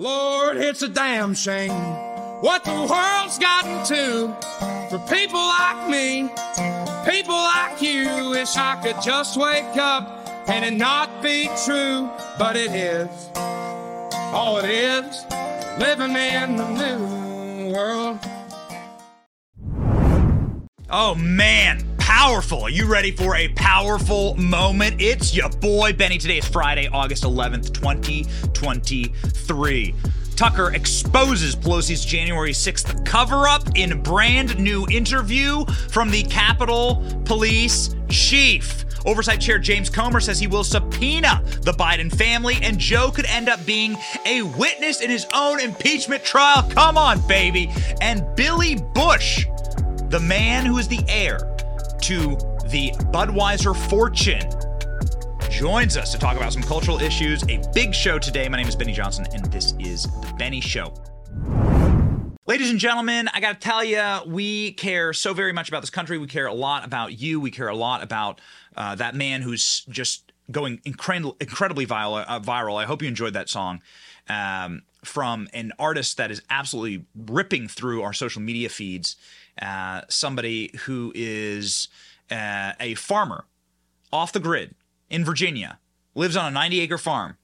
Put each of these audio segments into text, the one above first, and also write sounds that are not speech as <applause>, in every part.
Lord, it's a damn shame what the world's gotten to for people like me, people like you. Wish I could just wake up and it not be true, but it is. All it is, living in the new world. Oh man, powerful. Are you ready for a powerful moment? It's your boy Benny. Today is Friday, August 11th, 2023. Tucker exposes Pelosi's January 6th cover up in brand new interview from the Capitol Police Chief. Oversight Chair James Comer says he will subpoena the Biden family, and Joe could end up being a witness in his own impeachment trial. Come on, baby. And Billy Busch, the man who is the heir to the Budweiser fortune, joins us to talk about some cultural issues. A big show today. My name is Benny Johnson, and this is The Benny Show. Ladies and gentlemen, I got to tell you, we care so very much about this country. We care a lot about you. We care a lot about uh, that man who's just going incredibly, incredibly viral, uh, viral. I hope you enjoyed that song um, from an artist that is absolutely ripping through our social media feeds. Uh, somebody who is uh, a farmer off the grid in Virginia, lives on a 90 acre farm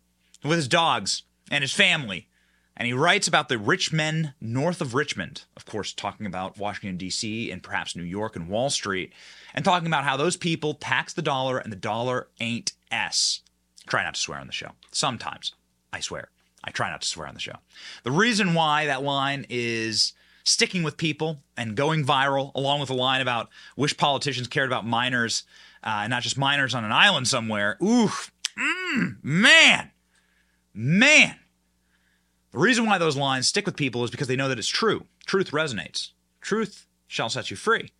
with his dogs and his family. And he writes about the rich men north of Richmond, of course, talking about Washington, D.C., and perhaps New York and Wall Street, and talking about how those people tax the dollar and the dollar ain't S. Try not to swear on the show. Sometimes. I swear. I try not to swear on the show. The reason why that line is sticking with people and going viral, along with a line about wish politicians cared about minors uh, and not just minors on an island somewhere. Ooh, mm, man, man. The reason why those lines stick with people is because they know that it's true. Truth resonates. Truth shall set you free.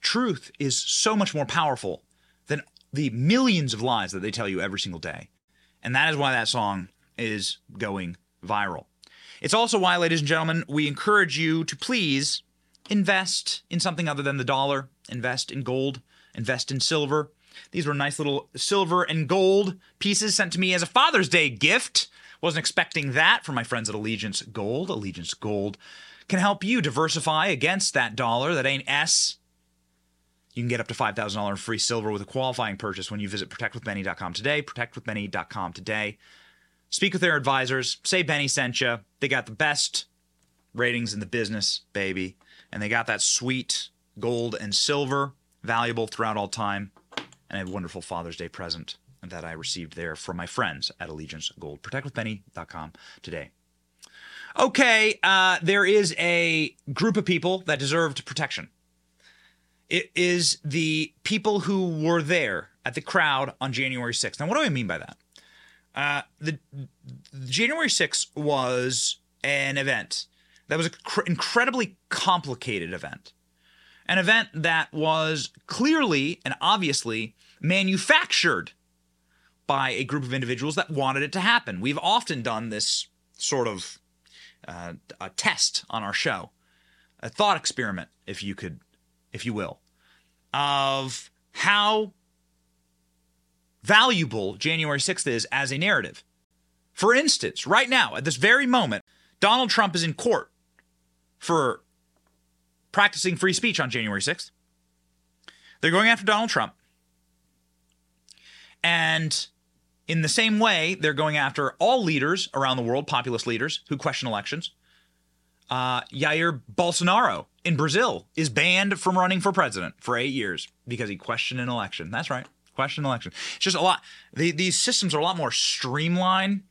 Truth is so much more powerful than the millions of lies that they tell you every single day. And that is why that song is going viral. It's also why, ladies and gentlemen, we encourage you to please invest in something other than the dollar, invest in gold, invest in silver. These were nice little silver and gold pieces sent to me as a Father's Day gift. Wasn't expecting that from my friends at Allegiance Gold. Allegiance Gold can help you diversify against that dollar that ain't S. You can get up to $5,000 in free silver with a qualifying purchase when you visit protectwithbenny.com today. Protectwithbenny.com today. Speak with their advisors. Say Benny sent you. They got the best ratings in the business, baby. And they got that sweet gold and silver, valuable throughout all time. And a wonderful Father's Day present that I received there from my friends at Allegiance Gold. ProtectWithBenny.com today. Okay, uh, there is a group of people that deserved protection. It is the people who were there at the crowd on January 6th. Now, what do I mean by that? Uh, the, January 6th was an event that was an cr- incredibly complicated event. An event that was clearly and obviously manufactured by a group of individuals that wanted it to happen. We've often done this sort of uh, a test on our show, a thought experiment, if you could, if you will, of how valuable January 6th is as a narrative. For instance, right now, at this very moment, Donald Trump is in court for practicing free speech on January 6th. They're going after Donald Trump. And in the same way, they're going after all leaders around the world, populist leaders who question elections. Uh, Jair Bolsonaro in Brazil is banned from running for president for eight years because he questioned an election. That's right, question election. It's just a lot. The, these systems are a lot more streamlined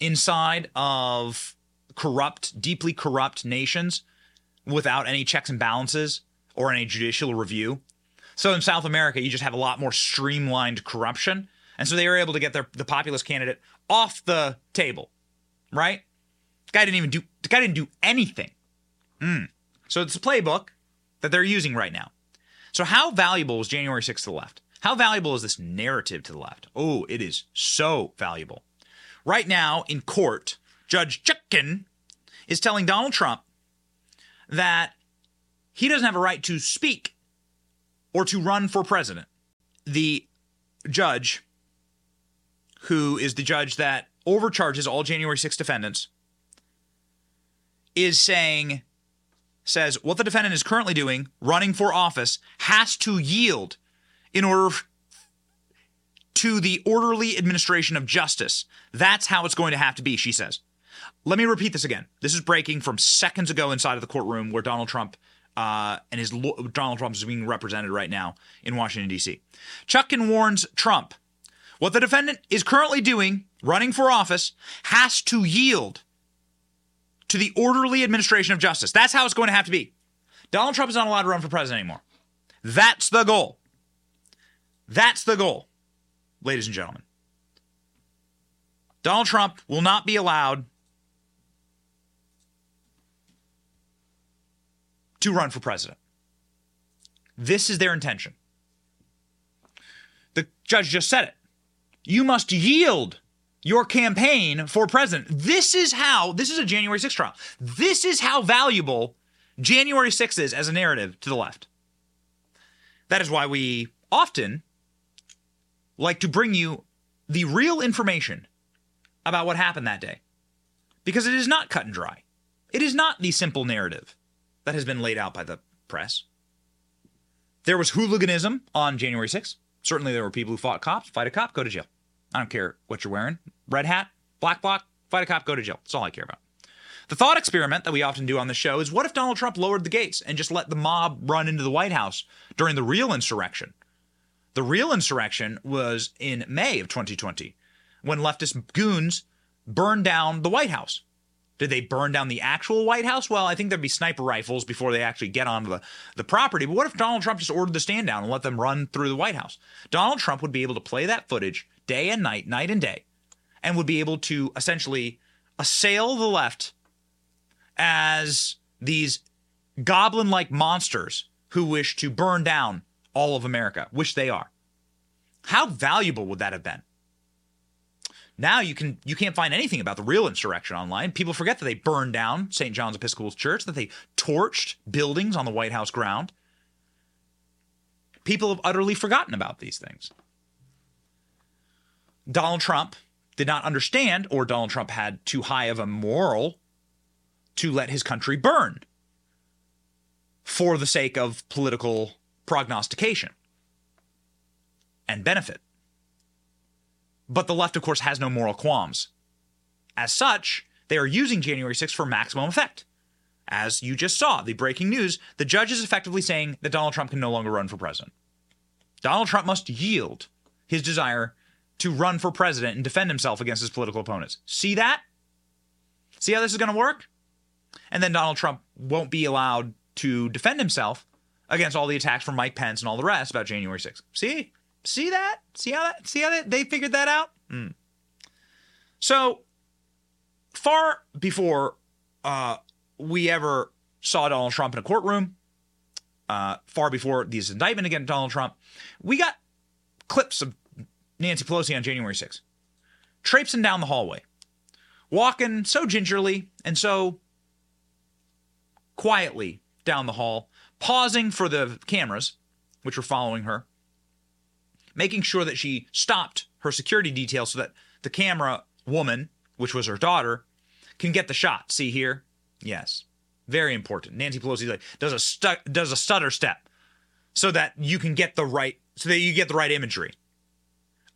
inside of corrupt, deeply corrupt nations without any checks and balances or any judicial review. So in South America, you just have a lot more streamlined corruption. And so they were able to get their the populist candidate off the table, right? The guy didn't even do the guy didn't do anything. Mm. So it's a playbook that they're using right now. So how valuable is January 6th to the left? How valuable is this narrative to the left? Oh, it is so valuable. Right now in court, Judge Chutkan is telling Donald Trump that he doesn't have a right to speak or to run for president. The judge, who is the judge that overcharges all January 6 defendants, is saying, says what the defendant is currently doing, running for office, has to yield in order to the orderly administration of justice. That's how it's going to have to be, she says. Let me repeat this again. This is breaking from seconds ago inside of the courtroom where Donald Trump uh, and his Donald Trump is being represented right now in Washington D.C. Chutkan warns Trump what the defendant is currently doing, running for office, has to yield to the orderly administration of justice. That's how it's going to have to be. Donald Trump is not allowed to run for president anymore. That's the goal. That's the goal, ladies and gentlemen. Donald Trump will not be allowed to run for president. This is their intention. The judge just said it. You must yield your campaign for president. This is how, this is a January 6th trial. This is how valuable January 6th is as a narrative to the left. That is why we often like to bring you the real information about what happened that day. Because it is not cut and dry. It is not the simple narrative that has been laid out by the press. There was hooliganism on January 6th. Certainly there were people who fought cops. Fight a cop, go to jail. I don't care what you're wearing. Red hat, black bloc, fight a cop, go to jail. That's all I care about. The thought experiment that we often do on the show is what if Donald Trump lowered the gates and just let the mob run into the White House during the real insurrection? The real insurrection was in May of 2020 when leftist goons burned down the White House. Did they burn down the actual White House? Well, I think there'd be sniper rifles before they actually get onto the, the property. But what if Donald Trump just ordered the stand down and let them run through the White House? Donald Trump would be able to play that footage day and night, night and day, and would be able to essentially assail the left as these goblin like monsters who wish to burn down all of America, which they are. How valuable would that have been? Now you can you can't find anything about the real insurrection online. People forget that they burned down St. John's Episcopal Church, that they torched buildings on the White House ground. People have utterly forgotten about these things. Donald Trump did not understand, or Donald Trump had too high of a moral to let his country burn for the sake of political prognostication and benefit. But the left, of course, has no moral qualms. As such, they are using January 6th for maximum effect. As you just saw, the breaking news, the judge is effectively saying that Donald Trump can no longer run for president. Donald Trump must yield his desire to run for president and defend himself against his political opponents. See that? See how this is going to work? And then Donald Trump won't be allowed to defend himself against all the attacks from Mike Pence and all the rest about January 6th. See? See that? See how that? See how that, they figured that out? Mm. So far before uh, we ever saw Donald Trump in a courtroom, uh, far before this indictment against Donald Trump, we got clips of Nancy Pelosi on January 6th, traipsing down the hallway, walking so gingerly and so quietly down the hall, pausing for the cameras, which were following her, making sure that she stopped her security detail so that the camera woman, which was her daughter, can get the shot. See here? Yes. Very important. Nancy Pelosi like, does a stu- does a stutter step so that you can get the right so that you get the right imagery.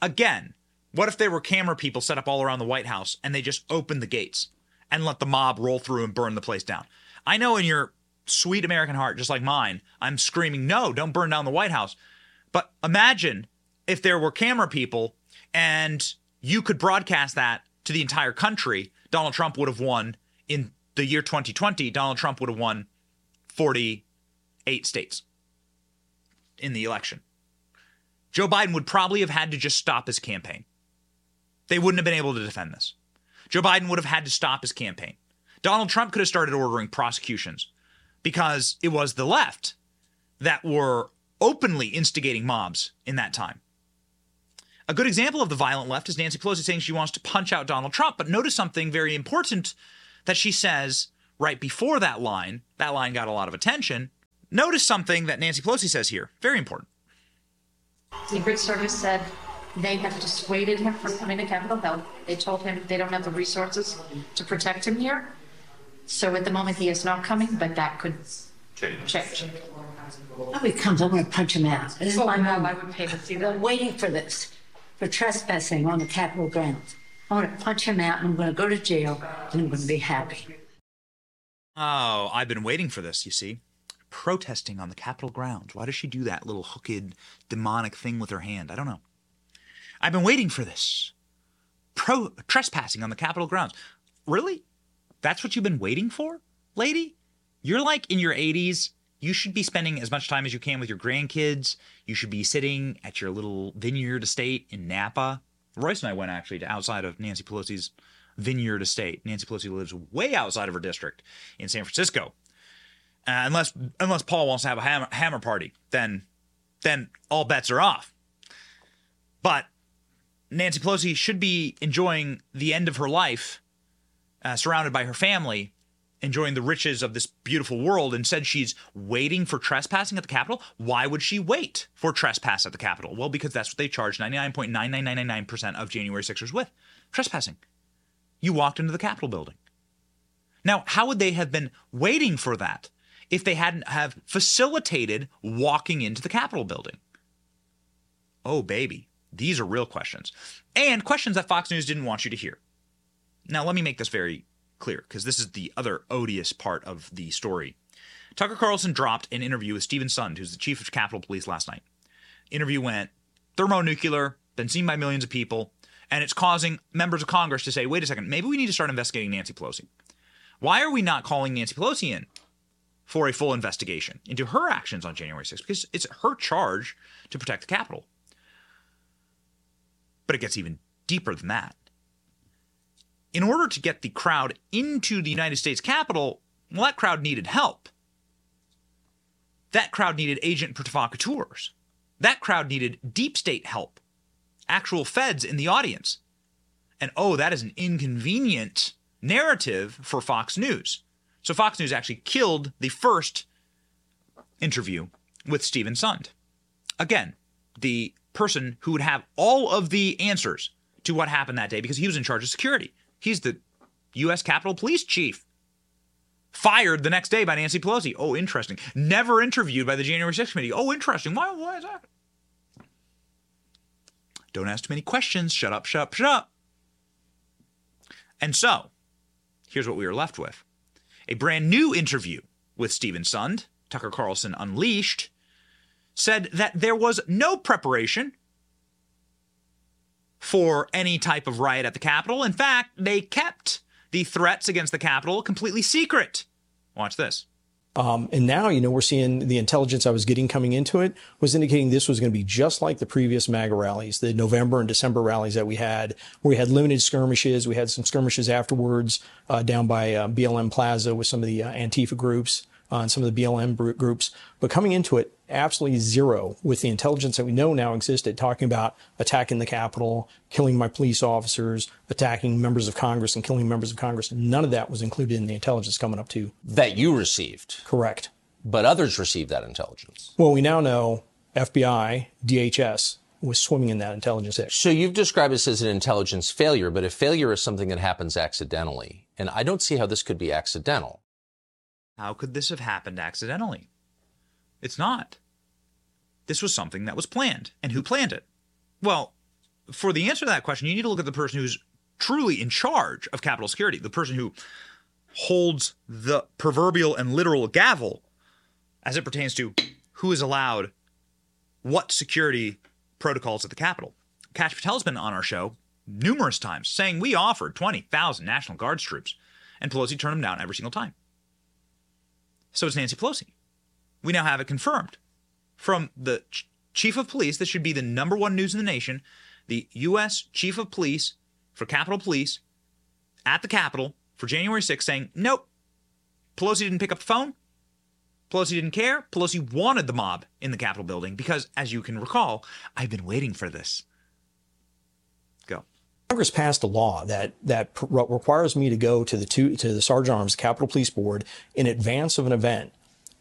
Again, what if there were camera people set up all around the White House and they just opened the gates and let the mob roll through and burn the place down? I know in your sweet American heart, just like mine, I'm screaming, no, don't burn down the White House. But imagine if there were camera people and you could broadcast that to the entire country, Donald Trump would have won in the year 2020. Donald Trump would have won 48 states in the election. Joe Biden would probably have had to just stop his campaign. They wouldn't have been able to defend this. Joe Biden would have had to stop his campaign. Donald Trump could have started ordering prosecutions because it was the left that were openly instigating mobs in that time. A good example of the violent left is Nancy Pelosi saying she wants to punch out Donald Trump. But notice something very important that she says right before that line. That line got a lot of attention. Notice something that Nancy Pelosi says here. Very important. Secret Service said they have dissuaded him from coming to Capitol Hill. They told him they don't have the resources to protect him here. So at the moment, he is not coming, but that could change. Oh, he comes, I'm gonna punch him out. This is Oh, my no, I moment. would pay to see I've that. been waiting for this, for trespassing on the Capitol grounds. I'm gonna punch him out, and I'm gonna go to jail, and I'm gonna be happy. Oh, I've been waiting for this, you see. Protesting on the Capitol grounds. Why does she do that little hooked, demonic thing with her hand? I don't know. I've been waiting for this. Pro trespassing on the Capitol grounds. Really? That's what you've been waiting for, lady? You're like in your 80s. You should be spending as much time as you can with your grandkids. You should be sitting at your little vineyard estate in Napa. Royce and I went actually to outside of Nancy Pelosi's vineyard estate. Nancy Pelosi lives way outside of her district in San Francisco. Uh, unless unless Paul wants to have a hammer, hammer party, then then all bets are off. But Nancy Pelosi should be enjoying the end of her life, uh, surrounded by her family, enjoying the riches of this beautiful world. and said she's waiting for trespassing at the Capitol. Why would she wait for trespass at the Capitol? Well, because that's what they charged 99.99999% of January 6ers with trespassing. You walked into the Capitol building. Now, how would they have been waiting for that if they hadn't have facilitated walking into the Capitol building? Oh, baby. These are real questions. And questions that Fox News didn't want you to hear. Now, let me make this very clear because this is the other odious part of the story. Tucker Carlson dropped an interview with Steven Sund, who's the chief of Capitol Police last night. Interview went thermonuclear, been seen by millions of people, and it's causing members of Congress to say, wait a second, maybe we need to start investigating Nancy Pelosi. Why are we not calling Nancy Pelosi in for a full investigation into her actions on January 6th? Because it's her charge to protect the Capitol. But it gets even deeper than that. In order to get the crowd into the United States Capitol, well, that crowd needed help. That crowd needed agent provocateurs. That crowd needed deep state help, actual feds in the audience. And oh, that is an inconvenient narrative for Fox News. So Fox News actually killed the first interview with Steven Sund. Again, the person who would have all of the answers to what happened that day because he was in charge of security. He's the U.S. Capitol Police Chief. Fired the next day by Nancy Pelosi. Oh, interesting. Never interviewed by the January 6th committee. Oh, interesting. Why, why is that? Don't ask too many questions. Shut up, shut up, shut up. And so, here's what we were left with a brand new interview with Steven Sund, Tucker Carlson Unleashed, said that there was no preparation for any type of riot at the Capitol. In fact, they kept the threats against the Capitol completely secret. Watch this. Um, and now, you know, we're seeing the intelligence I was getting coming into it was indicating this was going to be just like the previous MAGA rallies, the November and December rallies that we had, where we had limited skirmishes. We had some skirmishes afterwards uh, down by uh, BLM Plaza with some of the uh, Antifa groups uh, and some of the BLM groups. But coming into it, absolutely zero with the intelligence that we know now existed, talking about attacking the Capitol, killing my police officers, attacking members of Congress, and killing members of Congress. None of that was included in the intelligence coming up to. that you received, Correct. but others received that intelligence. Well, we now know FBI, DHS was swimming in that intelligence. So you've described this as an intelligence failure, but a failure is something that happens accidentally. And I don't see how this could be accidental. How could this have happened accidentally? It's not. This was something that was planned. And who planned it? Well, for the answer to that question, you need to look at the person who's truly in charge of Capitol security, the person who holds the proverbial and literal gavel as it pertains to who is allowed what security protocols at the Capitol. Kash Patel's been on our show numerous times saying we offered 20,000 National Guards troops, and Pelosi turned them down every single time. So it's Nancy Pelosi. We now have it confirmed from the ch- chief of police. This should be the number one news in the nation. The U.S. chief of police for Capitol Police at the Capitol for January 6th saying, nope, Pelosi didn't pick up the phone. Pelosi didn't care. Pelosi wanted the mob in the Capitol building because, as you can recall, I've been waiting for this. Congress passed a law that that requires me to go to the two, to the Sergeant Arms Capitol Police Board in advance of an event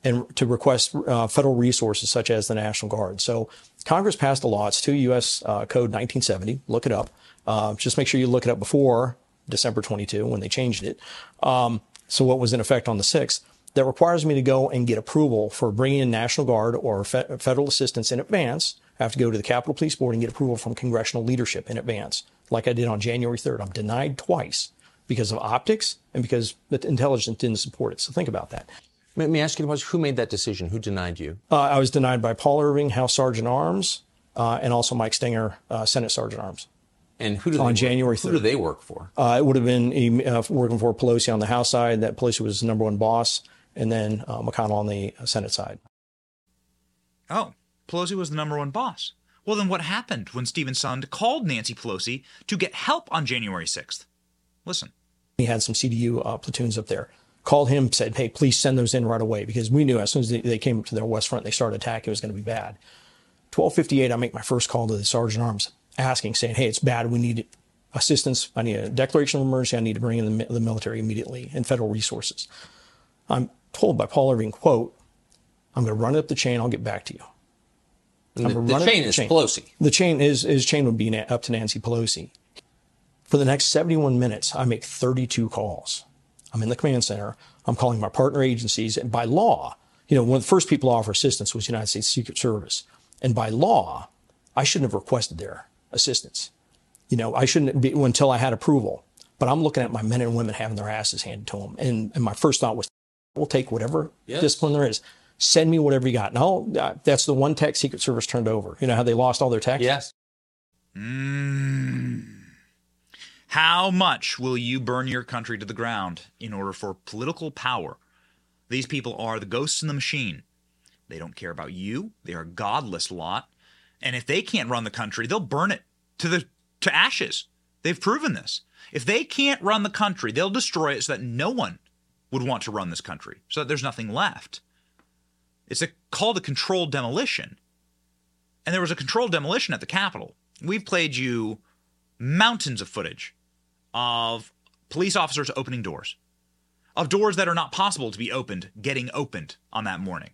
and to request uh, federal resources such as the National Guard. So Congress passed a law. It's 2 U.S. Uh, Code 1970. Look it up. Uh, just make sure you look it up before December 22 when they changed it. Um, So what was in effect on the 6th? That requires me to go and get approval for bringing in National Guard or fe- federal assistance in advance. I have to go to the Capitol Police Board and get approval from congressional leadership in advance, like I did on January 3rd. I'm denied twice because of optics and because the intelligence didn't support it. So think about that. Let me ask you the question: Who made that decision? Who denied you? Uh, I was denied by Paul Irving, House Sergeant Arms, uh, and also Mike Stenger, uh, Senate Sergeant Arms. And who do on January work, 3rd. Who do they work for? Uh, it would have been uh, working for Pelosi on the House side. That Pelosi was the number one boss, and then uh, McConnell on the Senate side. Oh, Pelosi was the number one boss. Well, then what happened when Steven Sund called Nancy Pelosi to get help on January 6th? Listen. He had some CDU uh, platoons up there. Called him, said, hey, please send those in right away because we knew as soon as they, came up to their west front, they started attacking, it was going to be bad. 1258, I make my first call to the Sergeant Arms asking, saying, hey, it's bad. We need assistance. I need a declaration of emergency. I need to bring in the, the military immediately and federal resources. I'm told by Paul Irving, quote, I'm going to run it up the chain. I'll get back to you. The, the chain is chain. Pelosi. The chain is, his chain would be up to Nancy Pelosi. For the next 71 minutes, I make 32 calls. I'm in the command center. I'm calling my partner agencies. And by law, you know, one of the first people to offer assistance was United States Secret Service. And by law, I shouldn't have requested their assistance. You know, I shouldn't be until I had approval. But I'm looking at my men and women having their asses handed to them. And, and my first thought was, we'll take whatever yes. discipline there is. Send me whatever you got. No, uh, that's the one tech Secret Service turned over. You know how they lost all their tech? Yes. Mm. How much will you burn your country to the ground in order for political power? These people are the ghosts in the machine. They don't care about you. They are a godless lot. And if they can't run the country, they'll burn it to the to ashes. They've proven this. If they can't run the country, they'll destroy it so that no one would want to run this country, so that there's nothing left. It's a, called a controlled demolition. And there was a controlled demolition at the Capitol. We've played you mountains of footage of police officers opening doors, of doors that are not possible to be opened getting opened on that morning.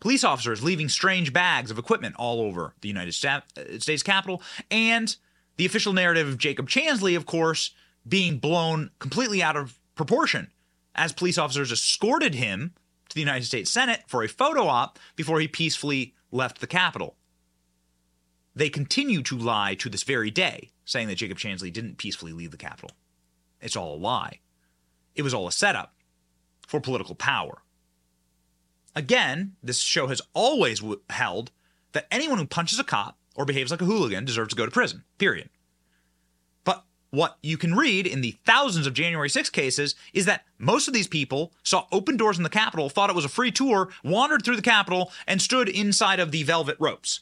Police officers leaving strange bags of equipment all over the United uh, States Capitol, and the official narrative of Jacob Chansley, of course, being blown completely out of proportion as police officers escorted him to the United States Senate for a photo op before he peacefully left the Capitol. They continue to lie to this very day, saying that Jacob Chansley didn't peacefully leave the Capitol. It's all a lie. It was all a setup for political power. Again, this show has always held that anyone who punches a cop or behaves like a hooligan deserves to go to prison, period. What you can read in the thousands of January 6 cases is that most of these people saw open doors in the Capitol, thought it was a free tour, wandered through the Capitol, and stood inside of the velvet ropes.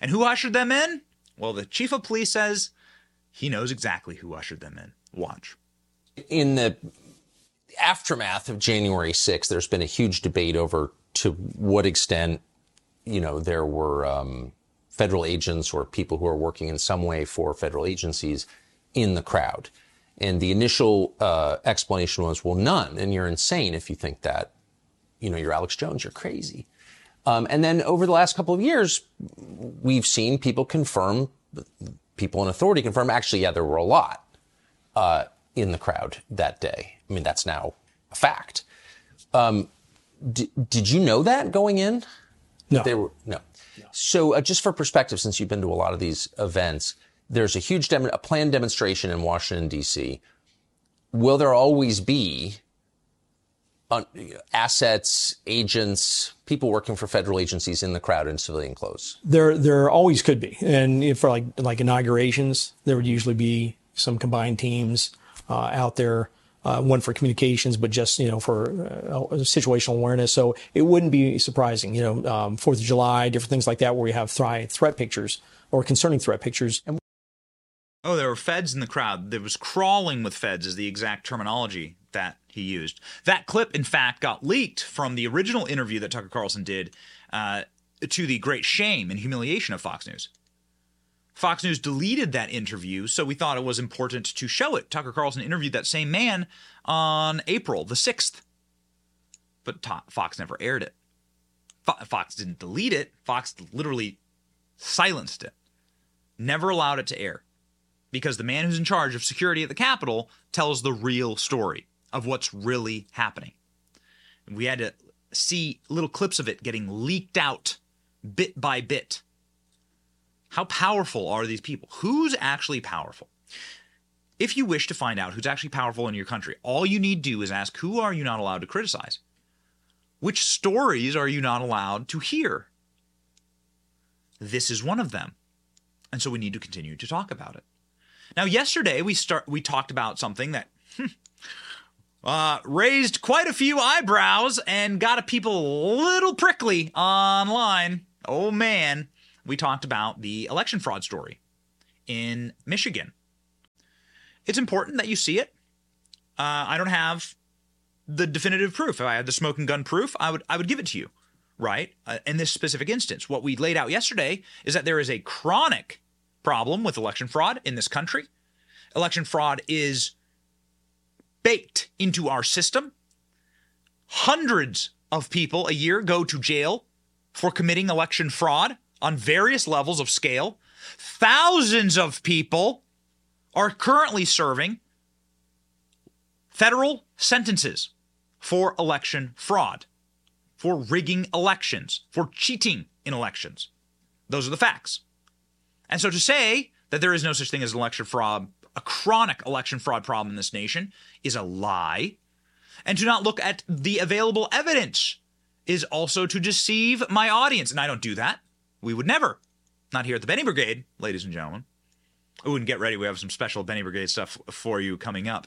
And who ushered them in? Well, the chief of police says he knows exactly who ushered them in. Watch. In the aftermath of January 6th, there's been a huge debate over to what extent, you know, there were um, federal agents or people who are working in some way for federal agencies in the crowd. And the initial uh, explanation was, well, none. And you're insane if you think that. You know, you're Alex Jones, you're crazy. Um, and then over the last couple of years, we've seen people confirm, people in authority confirm, actually, yeah, there were a lot uh, in the crowd that day. I mean, that's now a fact. Um, d- did you know that going in? No. They were, no. no. So, uh, just for perspective, since you've been to a lot of these events, there's a huge dem- a planned demonstration in Washington, D.C. Will there always be assets, agents, people working for federal agencies in the crowd in civilian clothes? There, there always could be, and for like like inaugurations, there would usually be some combined teams uh, out there. Uh, one for communications, but just you know for uh, situational awareness. So it wouldn't be surprising, you know, um, Fourth of July, different things like that, where we have threat threat pictures or concerning threat pictures. And- oh, there were feds in the crowd. There was crawling with feds, is the exact terminology that he used. That clip, in fact, got leaked from the original interview that Tucker Carlson did uh, to the great shame and humiliation of Fox News. Fox News deleted that interview, so we thought it was important to show it. Tucker Carlson interviewed that same man on April the 6th, but Fox never aired it. Fox didn't delete it, Fox literally silenced it, never allowed it to air because the man who's in charge of security at the Capitol tells the real story of what's really happening. We had to see little clips of it getting leaked out bit by bit. How powerful are these people? Who's actually powerful? If you wish to find out who's actually powerful in your country, all you need to do is ask who are you not allowed to criticize? Which stories are you not allowed to hear? This is one of them. And so we need to continue to talk about it. Now, yesterday we start we talked about something that hmm, uh, raised quite a few eyebrows and got a people a little prickly online. Oh man, we talked about the election fraud story in Michigan. It's important that you see it. Uh, I don't have the definitive proof. If I had the smoking gun proof, I would I would give it to you, right? Uh, in this specific instance, what we laid out yesterday is that there is a chronic problem with election fraud in this country. Election fraud is baked into our system. Hundreds of people a year go to jail for committing election fraud on various levels of scale. Thousands of people are currently serving federal sentences for election fraud, for rigging elections, for cheating in elections. Those are the facts. And so to say that there is no such thing as election fraud, a chronic election fraud problem in this nation, is a lie. And to not look at the available evidence is also to deceive my audience. And I don't do that. We would never. Not here at the Benny Brigade, ladies and gentlemen. Ooh, and get ready. We have some special Benny Brigade stuff for you coming up.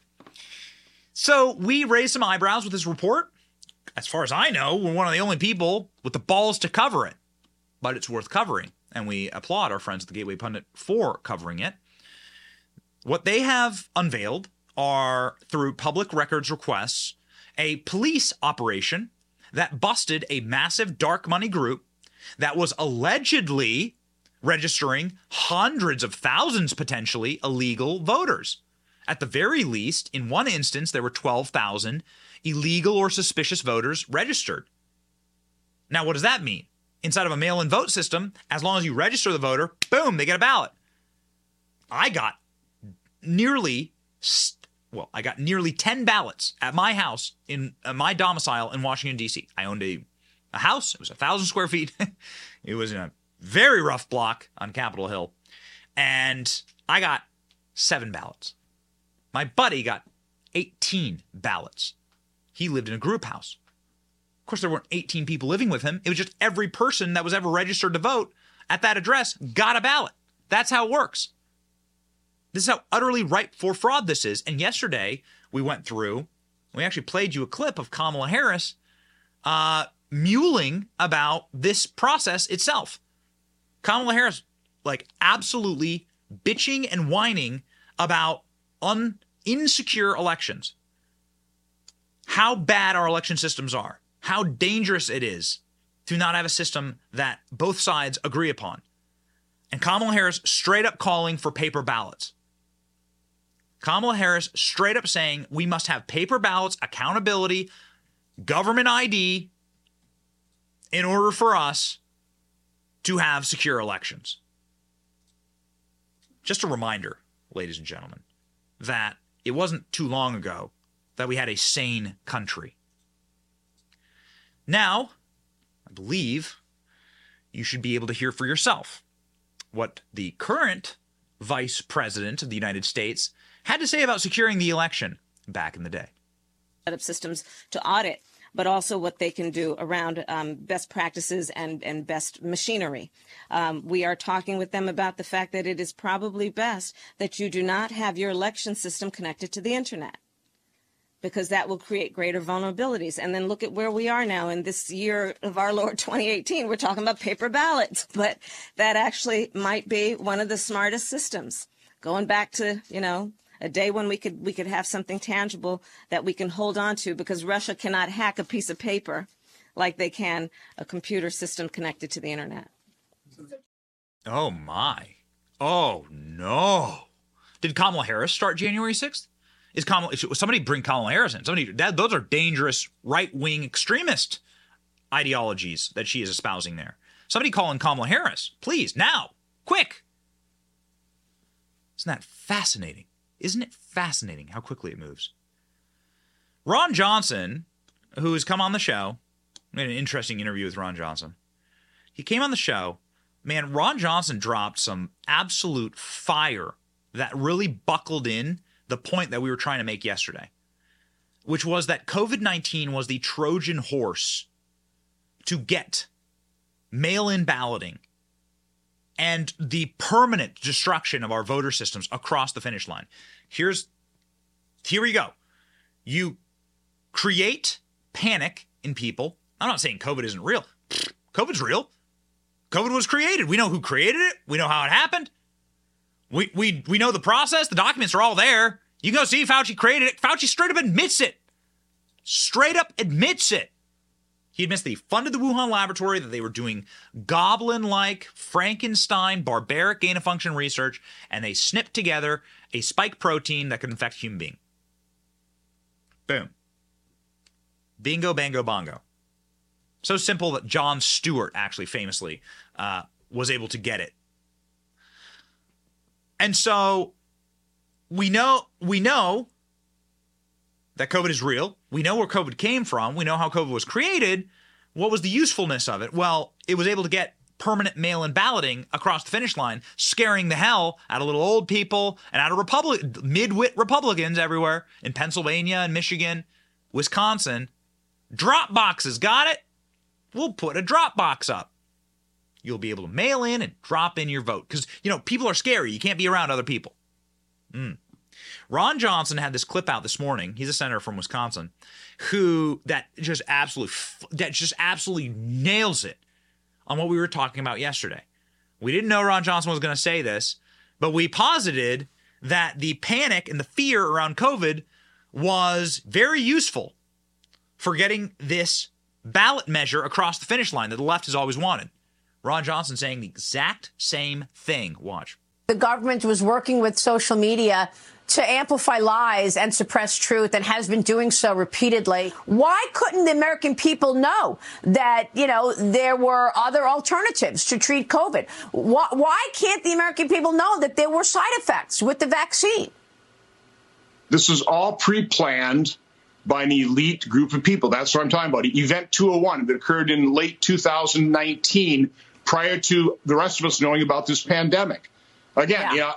So we raised some eyebrows with this report. As far as I know, we're one of the only people with the balls to cover it, but it's worth covering. And we applaud our friends at the Gateway Pundit for covering it. What they have unveiled are, through public records requests, a police operation that busted a massive dark money group that was allegedly registering hundreds of thousands potentially illegal voters. At the very least, in one instance, there were 12,000 illegal or suspicious voters registered. Now, what does that mean? Inside of a mail in vote system, as long as you register the voter, boom, they get a ballot. I got nearly, well, I got nearly 10 ballots at my house in uh, my domicile in Washington, D.C. I owned a, a house, it was a thousand square feet. <laughs> it was in a very rough block on Capitol Hill. And I got seven ballots. My buddy got 18 ballots. He lived in a group house. Of course, there weren't 18 people living with him. It was just every person that was ever registered to vote at that address got a ballot. That's how it works. This is how utterly ripe for fraud this is. And yesterday, we went through, we actually played you a clip of Kamala Harris uh, about this process itself. Kamala Harris, like, absolutely bitching and whining about un- insecure elections. How bad our election systems are, how dangerous it is to not have a system that both sides agree upon. And Kamala Harris straight up calling for paper ballots. Kamala Harris straight up saying we must have paper ballots, accountability, government ID in order for us to have secure elections. Just a reminder, ladies and gentlemen, that it wasn't too long ago that we had a sane country. Now, I believe you should be able to hear for yourself what the current vice president of the United States had to say about securing the election back in the day. Set up systems to audit but also what they can do around um, best practices and, and best machinery. Um, we are talking with them about the fact that it is probably best that you do not have your election system connected to the internet because that will create greater vulnerabilities. And then look at where we are now in this year of our Lord <laughs> 2018. We're talking about paper ballots, but that actually might be one of the smartest systems. Going back to, you know, a day when we could we could have something tangible that we can hold on to because Russia cannot hack a piece of paper like they can a computer system connected to the internet. Oh my. Oh no. Did Kamala Harris start January 6th? Is Kamala somebody bring Kamala Harris in? Somebody that those are dangerous right-wing extremist ideologies that she is espousing there. Somebody call in Kamala Harris, please, now, quick. Isn't that fascinating? Isn't it fascinating how quickly it moves? Ron Johnson, who has come on the show, had an interesting interview with Ron Johnson. He came on the show. Man, Ron Johnson dropped some absolute fire that really buckled in the point that we were trying to make yesterday, which was that COVID 19 was the Trojan horse to get mail in balloting and the permanent destruction of our voter systems across the finish line. Here's here we go. You create panic in people. I'm not saying COVID isn't real. COVID's real. COVID was created. We know who created it. We know how it happened. We we we know the process. The documents are all there. You can go see Fauci created it. Fauci straight up admits it. Straight up admits it. He admits that he funded the Wuhan laboratory, that they were doing goblin like, Frankenstein, barbaric gain of function research, and they snipped together a spike protein that could infect human being. Boom. Bingo, bango, bongo. So simple that Jon Stewart actually famously uh, was able to get it. And so we know we know that COVID is real. We know where COVID came from. We know how COVID was created. What was the usefulness of it? Well, it was able to get permanent mail in balloting across the finish line, scaring the hell out of little old people and out of Republic mid-wit Republicans everywhere in Pennsylvania and Michigan, Wisconsin. Drop boxes, got it? We'll put a drop box up. You'll be able to mail in and drop in your vote because you know people are scary. You can't be around other people. Mm. Ron Johnson had this clip out this morning. He's a senator from Wisconsin, who that just absolutely that just absolutely nails it on what we were talking about yesterday. We didn't know Ron Johnson was going to say this, but we posited that the panic and the fear around COVID was very useful for getting this ballot measure across the finish line that the left has always wanted. Ron Johnson saying the exact same thing. Watch. The government was working with social media to amplify lies and suppress truth and has been doing so repeatedly. Why couldn't the American people know that, you know, there were other alternatives to treat COVID? Why, why can't the American people know that there were side effects with the vaccine? This is all pre planned by an elite group of people. That's what I'm talking about. Event 201 that occurred in late 2019 prior to the rest of us knowing about this pandemic. Again, yeah. you know,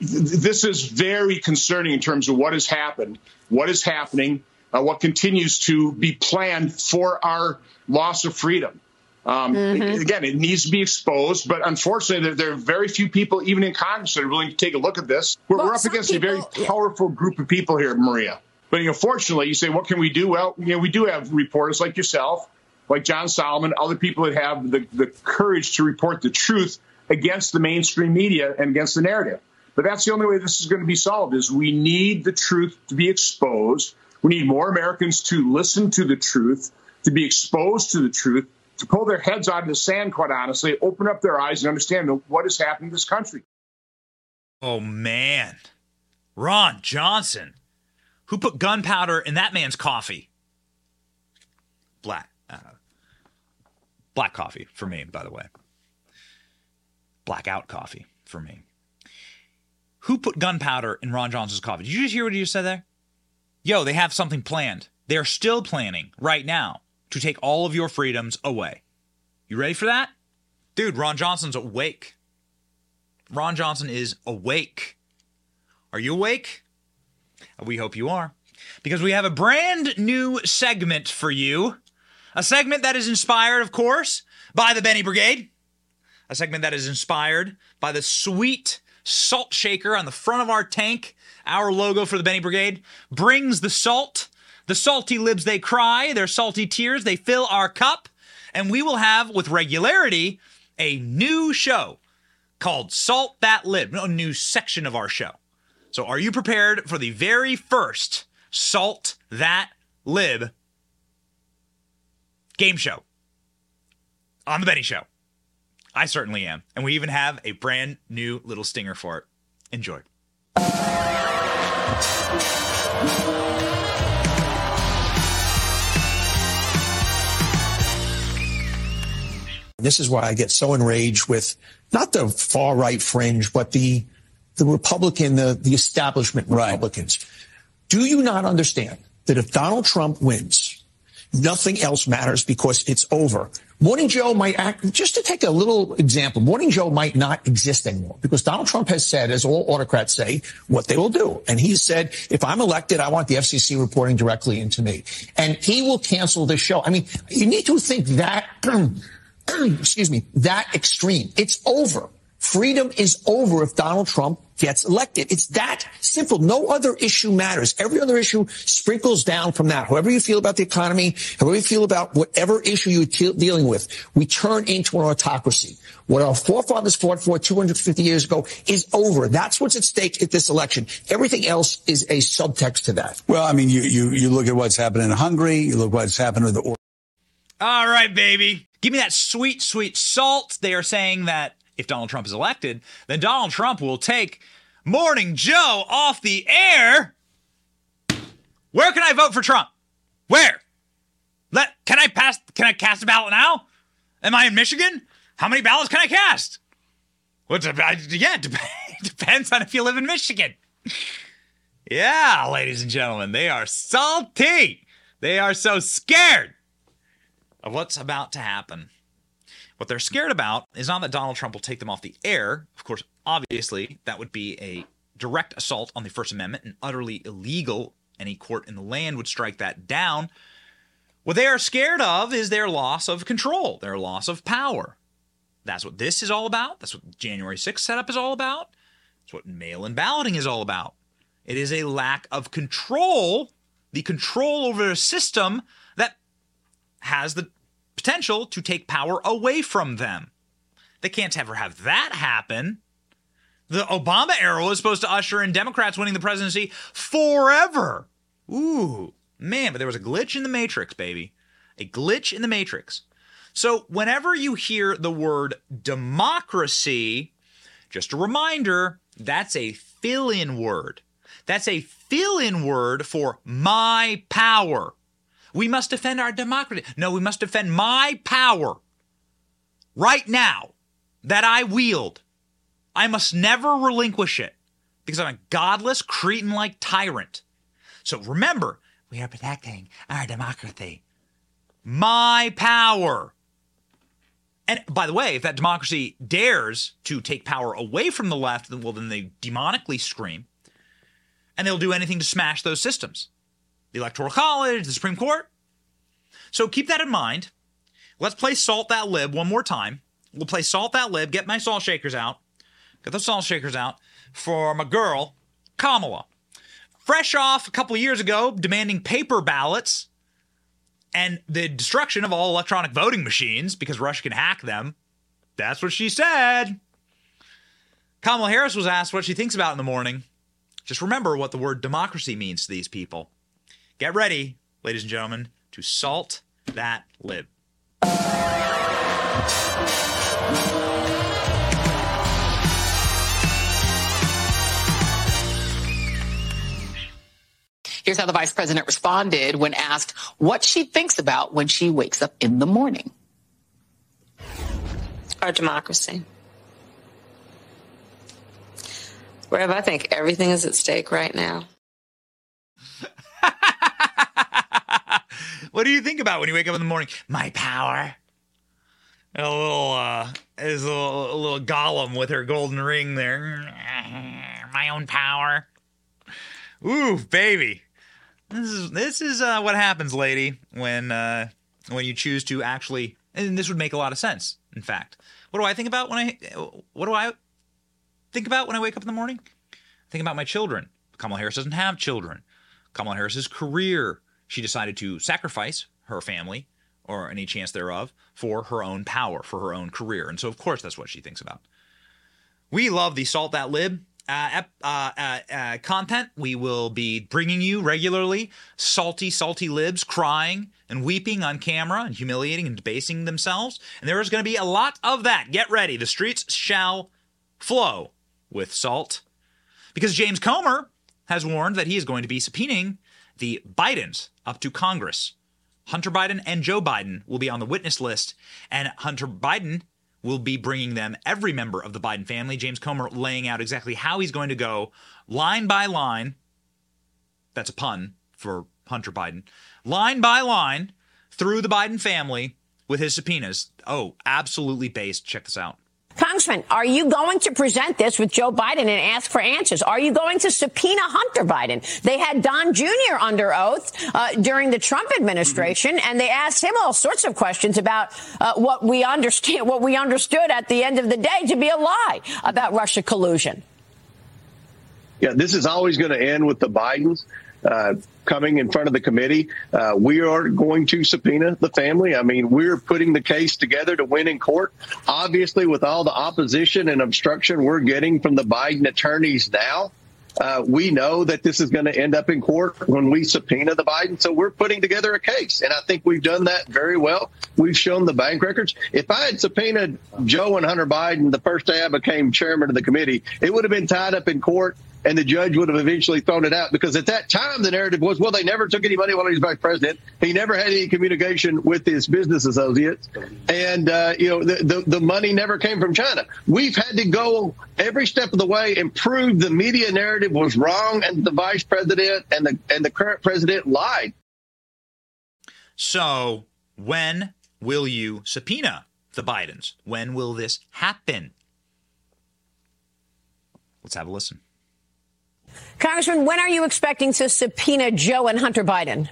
this is very concerning in terms of what has happened, what is happening, uh, what continues to be planned for our loss of freedom. Um, mm-hmm. Again, it needs to be exposed, but unfortunately, there, there, are very few people, even in Congress, that are willing to take a look at this. We're, well, we're up against people, a very powerful yeah. group of people here, Maria. But you know, fortunately, you say, what can we do? Well, you know, we do have reporters like yourself, like John Solomon, other people that have the, the courage to report the truth against the mainstream media and against the narrative. But that's the only way this is going to be solved is we need the truth to be exposed. We need more Americans to listen to the truth, to be exposed to the truth, to pull their heads out of the sand, quite honestly, open up their eyes and understand what is happening in this country. Oh, man. Ron Johnson. Who put gunpowder in that man's coffee? Black. Black coffee for me, by the way. Blackout coffee for me. Who put gunpowder in Ron Johnson's coffee? Did you just hear what you said there? Yo, they have something planned. They're still planning right now to take all of your freedoms away. You ready for that? Dude, Ron Johnson's awake. Ron Johnson is awake. Are you awake? We hope you are. Because we have a brand new segment for you. A segment that is inspired, of course, by the Benny Brigade. A segment that is inspired by the sweet salt shaker on the front of our tank, our logo for the Benny Brigade, brings the salt. The salty libs they cry, their salty tears, they fill our cup, and we will have with regularity a new show called Salt That Lib, a new section of our show. So are you prepared for the very first Salt That Lib game show on the Benny Show? I certainly am. And we even have a brand new little stinger for it. Enjoy. This is why I get so enraged with not the far right fringe, but the the Republican, the, the establishment Republicans. Right. Do you not understand that if Donald Trump wins, nothing else matters because it's over. Morning Joe might act, just to take a little example, Morning Joe might not exist anymore because Donald Trump has said, as all autocrats say, what they will do. And he said, if I'm elected, I want the FCC reporting directly into me. And he will cancel the show. I mean, you need to think that, <clears throat> excuse me, that extreme. It's over. Freedom is over if Donald Trump gets elected. It's that simple. No other issue matters. Every other issue sprinkles down from that. However you feel about the economy, however you feel about whatever issue you're dealing with, we turn into an autocracy. What our forefathers fought for 250 years ago is over. That's what's at stake at this election. Everything else is a subtext to that. Well, I mean, you, you, you look at what's happening in Hungary. You look what's happened with the. All right, baby. Give me that sweet, sweet salt. They are saying that if Donald Trump is elected, then Donald Trump will take Morning Joe off the air. Where can I vote for Trump? Where? Let can I pass can I cast a ballot now? Am I in Michigan? How many ballots can I cast? What's well, yeah, <laughs> it depends on if you live in Michigan. Yeah, ladies and gentlemen, they are salty. They are so scared of what's about to happen. What they're scared about is not that Donald Trump will take them off the air. Of course, obviously, that would be a direct assault on the First Amendment and utterly illegal. Any court in the land would strike that down. What they are scared of is their loss of control, their loss of power. That's what this is all about. That's what January 6th setup is all about. That's what mail in balloting is all about. It is a lack of control, the control over a system that has the potential to take power away from them. They can't ever have that happen. The Obama era was supposed to usher in Democrats winning the presidency forever. Ooh, man, but there was a glitch in the matrix, baby. A glitch in the matrix. So, whenever you hear the word democracy, just a reminder that's a fill in word. That's a fill in word for my power. We must defend our democracy. No, we must defend my power right now that I wield. I must never relinquish it because I'm a godless, cretin like tyrant. So remember, we are protecting our democracy. My power. And by the way, if that democracy dares to take power away from the left, well, then they demonically scream and they'll do anything to smash those systems the Electoral College, the Supreme Court. So keep that in mind. Let's play Salt That Lib one more time. We'll play Salt That Lib, get my salt shakers out, get the salt shakers out for my girl, Kamala. Fresh off a couple years ago, demanding paper ballots and the destruction of all electronic voting machines because Russia can hack them. That's what she said. Kamala Harris was asked what she thinks about in the morning. Just remember what the word democracy means to these people. Get ready, ladies and gentlemen, to salt that lib. Here's how the vice president responded when asked what she thinks about when she wakes up in the morning. Our democracy. Rev, I think everything is at stake right now. What do you think about when you wake up in the morning? My power. A little, uh, is a little, a little Gollum with her golden ring there. <laughs> My own power. Ooh, baby. This is this is uh, what happens, lady, when uh, when you choose to actually. And this would make a lot of sense. In fact, what do I think about when I? What do I think about when I wake up in the morning? think about my children. Kamala Harris doesn't have children. Kamala Harris's career. She decided to sacrifice her family or any chance thereof for her own power, for her own career. And so, of course, that's what she thinks about. We love the Salt That Lib uh, uh, uh, uh, content. We will be bringing you regularly salty, salty libs crying and weeping on camera and humiliating and debasing themselves. And there is going to be a lot of that. Get ready. The streets shall flow with salt. Because James Comer has warned that he is going to be subpoenaing the Bidens up to Congress. Hunter Biden and Joe Biden will be on the witness list, and Hunter Biden will be bringing them every member of the Biden family. James Comer laying out exactly how he's going to go line by line. That's a pun for Hunter Biden, line by line through the Biden family with his subpoenas. Oh, absolutely based. Check this out. Congressman, are you going to present this with Joe Biden and ask for answers? Are you going to subpoena Hunter Biden? They had Don Jr. under oath uh, during the Trump administration, mm-hmm. and they asked him all sorts of questions about uh, what we understand, what we understood at the end of the day to be a lie about Russia collusion. Yeah, this is always going to end with the Bidens. Uh, coming in front of the committee. Uh, we are going to subpoena the family. I mean, we're putting the case together to win in court. Obviously, with all the opposition and obstruction we're getting from the Biden attorneys now, uh, we know that this is going to end up in court when we subpoena the Biden. So we're putting together a case. And I think we've done that very well. We've shown the bank records. If I had subpoenaed Joe and Hunter Biden the first day I became chairman of the committee, it would have been tied up in court and the judge would have eventually thrown it out because at that time the narrative was, well, they never took any money while he was vice president. He never had any communication with his business associates, and uh, you know the, the, the money never came from China. We've had to go every step of the way and prove the media narrative was wrong and the vice president and the and the current president lied. So when will you subpoena the Bidens? When will this happen? Let's have a listen. Congressman, when are you expecting to subpoena Joe and Hunter Biden?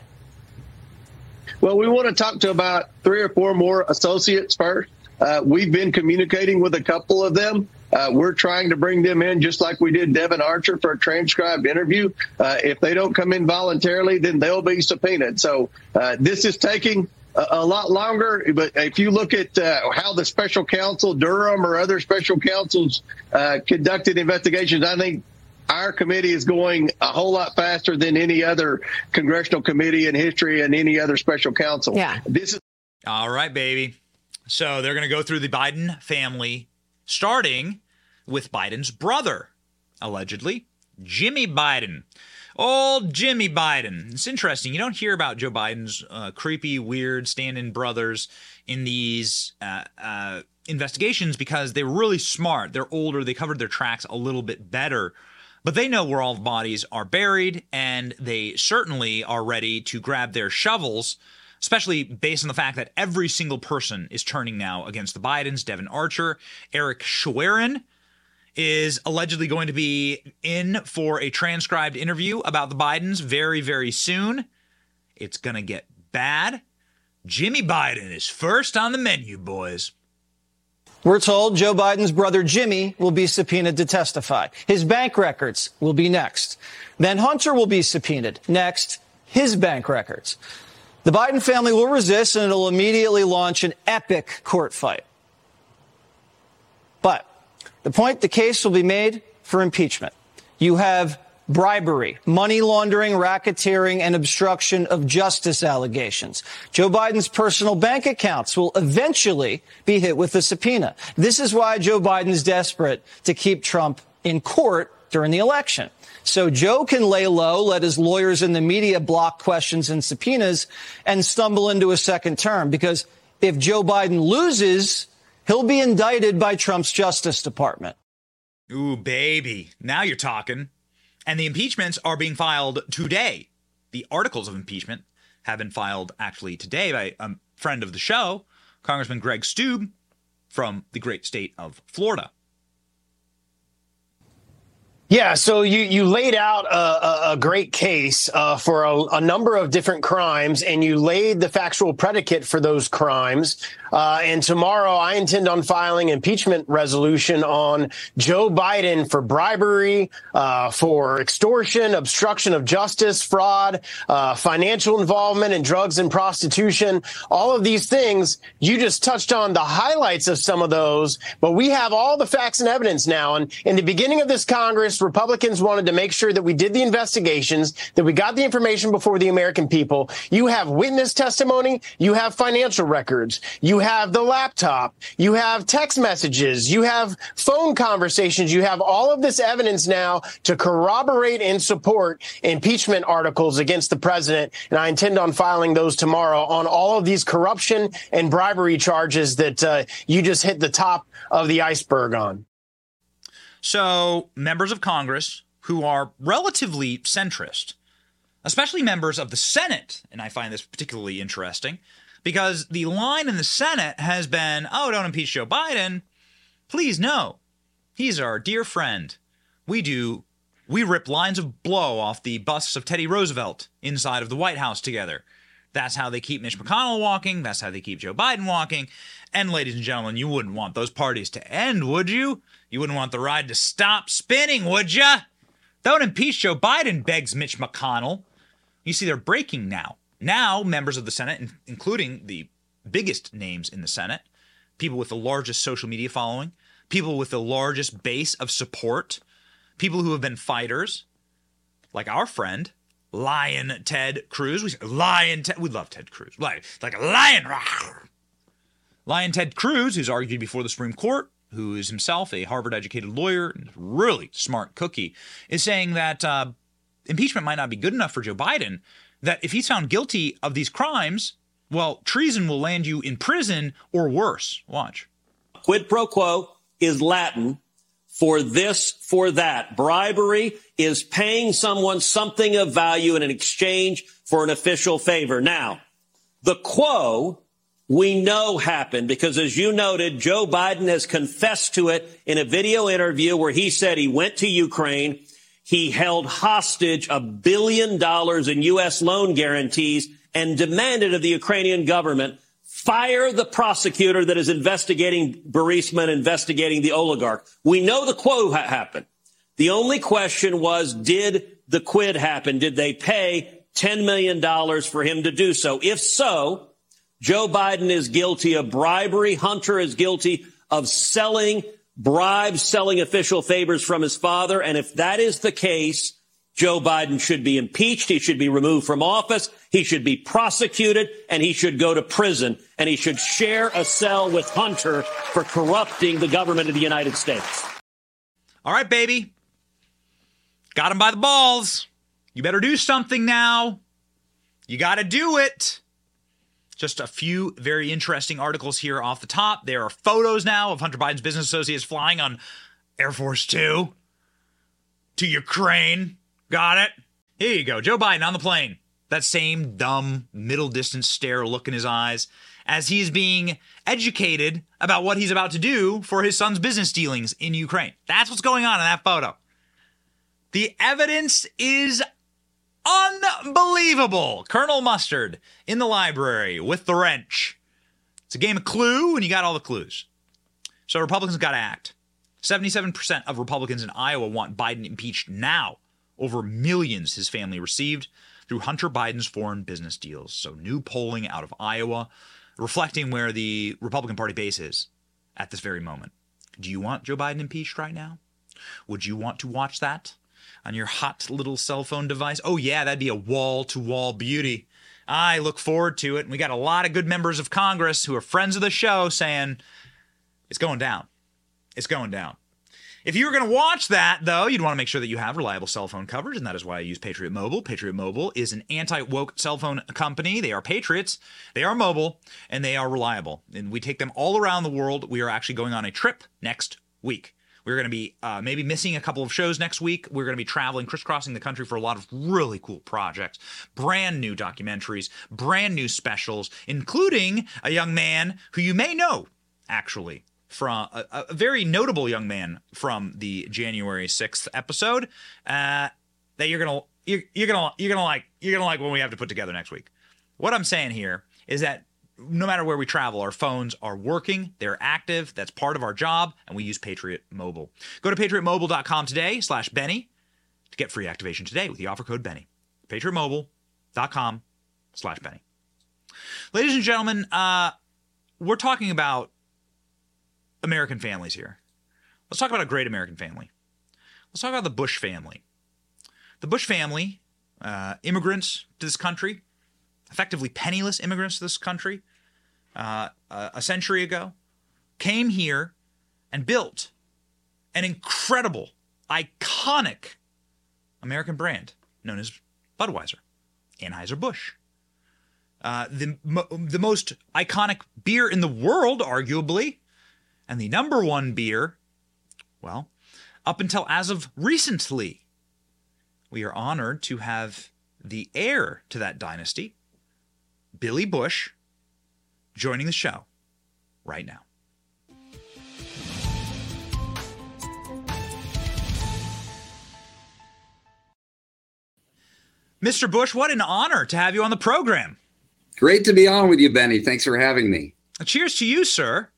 Well, we want to talk to about three or four more associates first. Uh, we've been communicating with a couple of them. Uh, we're trying to bring them in just like we did Devon Archer for a transcribed interview. Uh, if they don't come in voluntarily, then they'll be subpoenaed. So uh, this is taking a, a, lot longer. But if you look at uh, how the special counsel, Durham or other special counsels uh, conducted investigations, I think our committee is going a whole lot faster than any other congressional committee in history and any other special counsel. Yeah. This is all right, baby. So they're going to go through the Biden family, starting with Biden's brother, allegedly, Jimmy Biden. Old Jimmy Biden. It's interesting. You don't hear about Joe Biden's uh, creepy, weird stand-in brothers in these uh, uh, investigations because they're really smart. They're older. They covered their tracks a little bit better but they know where all the bodies are buried, and they certainly are ready to grab their shovels, especially based on the fact that every single person is turning now against the Bidens. Devon Archer, Eric Schwerin is allegedly going to be in for a transcribed interview about the Bidens very, very soon. It's going to get bad. Jimmy Biden is first on the menu, boys. We're told Joe Biden's brother Jimmy will be subpoenaed to testify. His bank records will be next. Then Hunter will be subpoenaed. Next, his bank records. The Biden family will resist and it'll immediately launch an epic court fight. But the point the case will be made for impeachment. You have bribery, money laundering, racketeering, and obstruction of justice allegations. Joe Biden's personal bank accounts will eventually be hit with a subpoena. This is why Joe Biden is desperate to keep Trump in court during the election. So Joe can lay low, let his lawyers and the media block questions and subpoenas, and stumble into a second term. Because if Joe Biden loses, he'll be indicted by Trump's Justice Department. Ooh, baby. Now you're talking. And the impeachments are being filed today. The articles of impeachment have been filed actually today by a friend of the show, Congressman Greg Steube from the great state of Florida. Yeah, so you, you laid out a, a great case uh, for a, a, number of different crimes, and you laid the factual predicate for those crimes. Uh, and tomorrow, I intend on filing impeachment resolution on Joe Biden for bribery, uh, for extortion, obstruction of justice, fraud, uh, financial involvement in drugs and prostitution. All of these things, you just touched on the highlights of some of those, but we have all the facts and evidence now. And in the beginning of this Congress, Republicans wanted to make sure that we did the investigations, that we got the information before the American people. You have witness testimony. You have financial records. You have the laptop. You have text messages. You have phone conversations. You have all of this evidence now to corroborate and support impeachment articles against the president. And I intend on filing those tomorrow on all of these corruption and bribery charges that uh, you just hit the top of the iceberg on. So, members of Congress who are relatively centrist, especially members of the Senate. And I find this particularly interesting because the line in the Senate has been, oh, don't impeach Joe Biden. Please, no. He's our dear friend. We do, we rip lines of blow off the busts of Teddy Roosevelt inside of the White House together. That's how they keep Mitch McConnell walking. That's how they keep Joe Biden walking. And ladies and gentlemen, you wouldn't want those parties to end, would you? You wouldn't want the ride to stop spinning, would you? Don't impeach Joe Biden, begs Mitch McConnell. You see, they're breaking now. Now, members of the Senate, including the biggest names in the Senate, people with the largest social media following, people with the largest base of support, people who have been fighters, like our friend, Lion Ted Cruz. We Lion Ted. We love Ted Cruz. Like like a lion. Lion Ted Cruz, who's argued before the Supreme Court, who is himself a Harvard-educated lawyer and really smart cookie, is saying that uh, impeachment might not be good enough for Joe Biden. That if he's found guilty of these crimes, well, treason will land you in prison or worse. Watch. Quid pro quo is Latin for this, for that. Bribery is paying someone something of value in an exchange for an official favor. Now, the quo we know happened because as you noted, Joe Biden has confessed to it in a video interview where he said he went to Ukraine. He held hostage a billion dollars in U.S. loan guarantees and demanded of the Ukrainian government fire the prosecutor that is investigating Burisma and investigating the oligarch. We know the quo ha- happened. The only question was, did the quid happen? Did they pay $10 million for him to do so? If so, Joe Biden is guilty of bribery. Hunter is guilty of selling bribes, selling official favors from his father. And if that is the case, Joe Biden should be impeached. He should be removed from office. He should be prosecuted and he should go to prison and he should share a cell with Hunter for corrupting the government of the United States. All right, baby. Got him by the balls. You better do something now. You got to do it. Just a few very interesting articles here off the top. There are photos now of Hunter Biden's business associates flying on Air Force Two to Ukraine. Got it? Here you go. Joe Biden on the plane. That same dumb middle distance stare look in his eyes as he's being educated about what he's about to do for his son's business dealings in Ukraine. That's what's going on in that photo. The evidence is unbelievable. Colonel Mustard in the library with the wrench. It's a game of clue, and you got all the clues. So Republicans got to act. 77% of Republicans in Iowa want Biden impeached now over millions his family received through Hunter Biden's foreign business deals. So, new polling out of Iowa reflecting where the Republican Party base is at this very moment. Do you want Joe Biden impeached right now? Would you want to watch that on your hot little cell phone device? Oh, yeah, that'd be a wall to wall beauty. I look forward to it. And we got a lot of good members of Congress who are friends of the show saying it's going down. It's going down. If you were going to watch that, though, you'd want to make sure that you have reliable cell phone coverage, and that is why I use Patriot Mobile. Patriot Mobile is an anti woke cell phone company. They are patriots, they are mobile, and they are reliable. And we take them all around the world. We are actually going on a trip next week. We're going to be uh, maybe missing a couple of shows next week. We're going to be traveling, crisscrossing the country for a lot of really cool projects, brand new documentaries, brand new specials, including a young man who you may know, actually from a, a, very notable young man from the January 6th episode uh, that you're gonna you're, you're gonna you're gonna like you're gonna like when we have to put together next week. What I'm saying here is that no matter where we travel, our phones are working, they're active. That's part of our job, and we use Patriot Mobile. Go to patriotmobile.com today slash Benny to get free activation today with the offer code Benny. Patriotmobile.com slash Benny. Ladies and gentlemen, uh, we're talking about American families here. Let's talk about a great American family. Let's talk about the Busch family. The Busch family, uh, immigrants to this country, effectively penniless immigrants to this country, uh, a century ago, came here and built an incredible, iconic American brand known as Budweiser, Anheuser-Busch. Uh, the, the most iconic beer in the world, arguably, and the number one beer, well, up until as of recently, we are honored to have the heir to that dynasty, Billy Busch, joining the show right now. Mr. Busch, what an honor to have you on the program. Great to be on with you, Benny. Thanks for having me. Cheers to you, sir.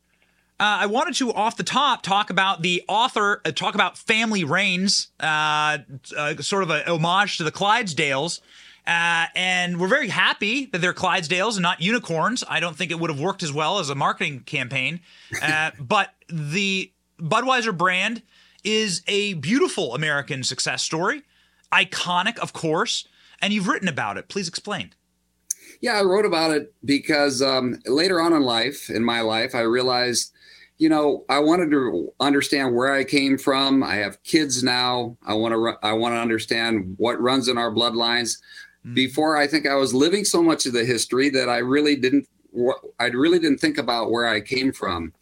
Uh, I wanted to, off the top, talk about the author, uh, talk about Family Reigns, uh, uh sort of a homage to the Clydesdales. Uh, and we're very happy that they're Clydesdales and not unicorns. I don't think it would have worked as well as a marketing campaign. Uh, <laughs> but the Budweiser brand is a beautiful American success story, iconic, of course and you've written about it. Please explain. Yeah, I wrote about it because um, later on in life, in my life, I realized, you know, I wanted to understand where I came from. I have kids now. I want to. I want to understand what runs in our bloodlines. Mm-hmm. Before, I think I was living so much of the history that I really didn't. I really didn't think about where I came from.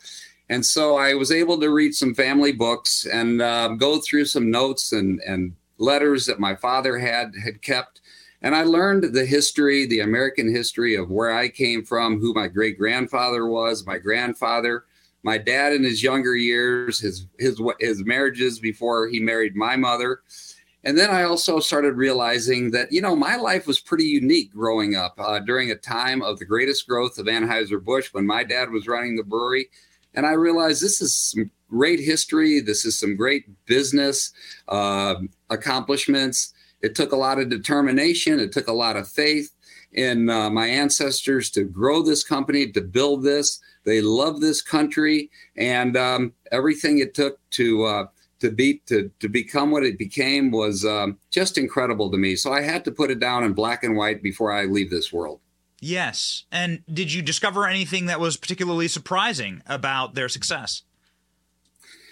And so I was able to read some family books and uh, go through some notes and, and letters that my father had had kept and I learned the history, the American history of where I came from, who my great grandfather was, my grandfather, my dad in his younger years, his his his marriages before he married my mother. And then I also started realizing that, you know, my life was pretty unique growing up uh, during a time of the greatest growth of Anheuser-Busch when my dad was running the brewery. And I realized this is some great history. This is some great business uh, accomplishments. It took a lot of determination. It took a lot of faith in uh, my ancestors to grow this company, to build this. They love this country, and um, everything it took to uh, to be to to become what it became was um, just incredible to me. So I had to put it down in black and white before I leave this world. Yes. And did you discover anything that was particularly surprising about their success?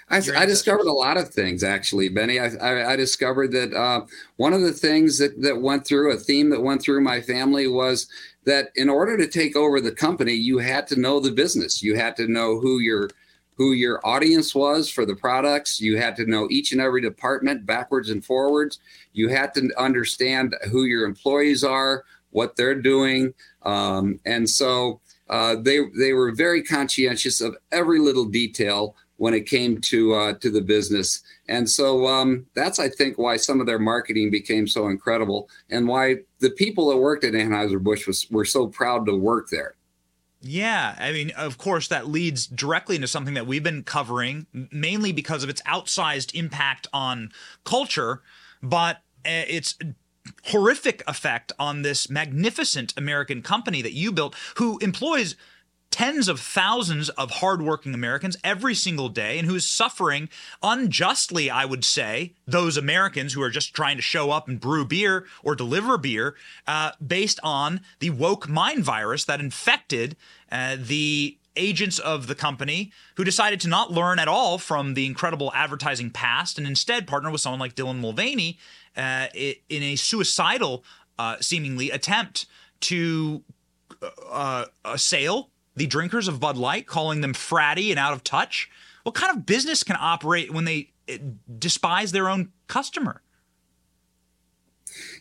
I, I, discovered a lot of things actually, Benny. I, I, I discovered that uh, one of the things that, that went through a theme that went through my family was that in order to take over the company, you had to know the business. You had to know who your who your audience was for the products. You had to know each and every department backwards and forwards. You had to understand who your employees are, what they're doing, um, and so uh, they they were very conscientious of every little detail when it came to uh, to the business. And so um, that's I think why some of their marketing became so incredible, and why the people that worked at Anheuser Busch was were so proud to work there. Yeah, I mean, of course, that leads directly into something that we've been covering, mainly because of its outsized impact on culture, but uh, its horrific effect on this magnificent American company that you built, who employs tens of thousands of hardworking Americans every single day and who is suffering unjustly, I would say, those Americans who are just trying to show up and brew beer or deliver beer uh, based on the woke mind virus that infected uh, the agents of the company who decided to not learn at all from the incredible advertising past and instead partner with someone like Dylan Mulvaney uh, in a suicidal, uh, seemingly, attempt to uh, assail the drinkers of Bud Light, calling them fratty and out of touch? What kind of business can operate when they eh, despise their own customer?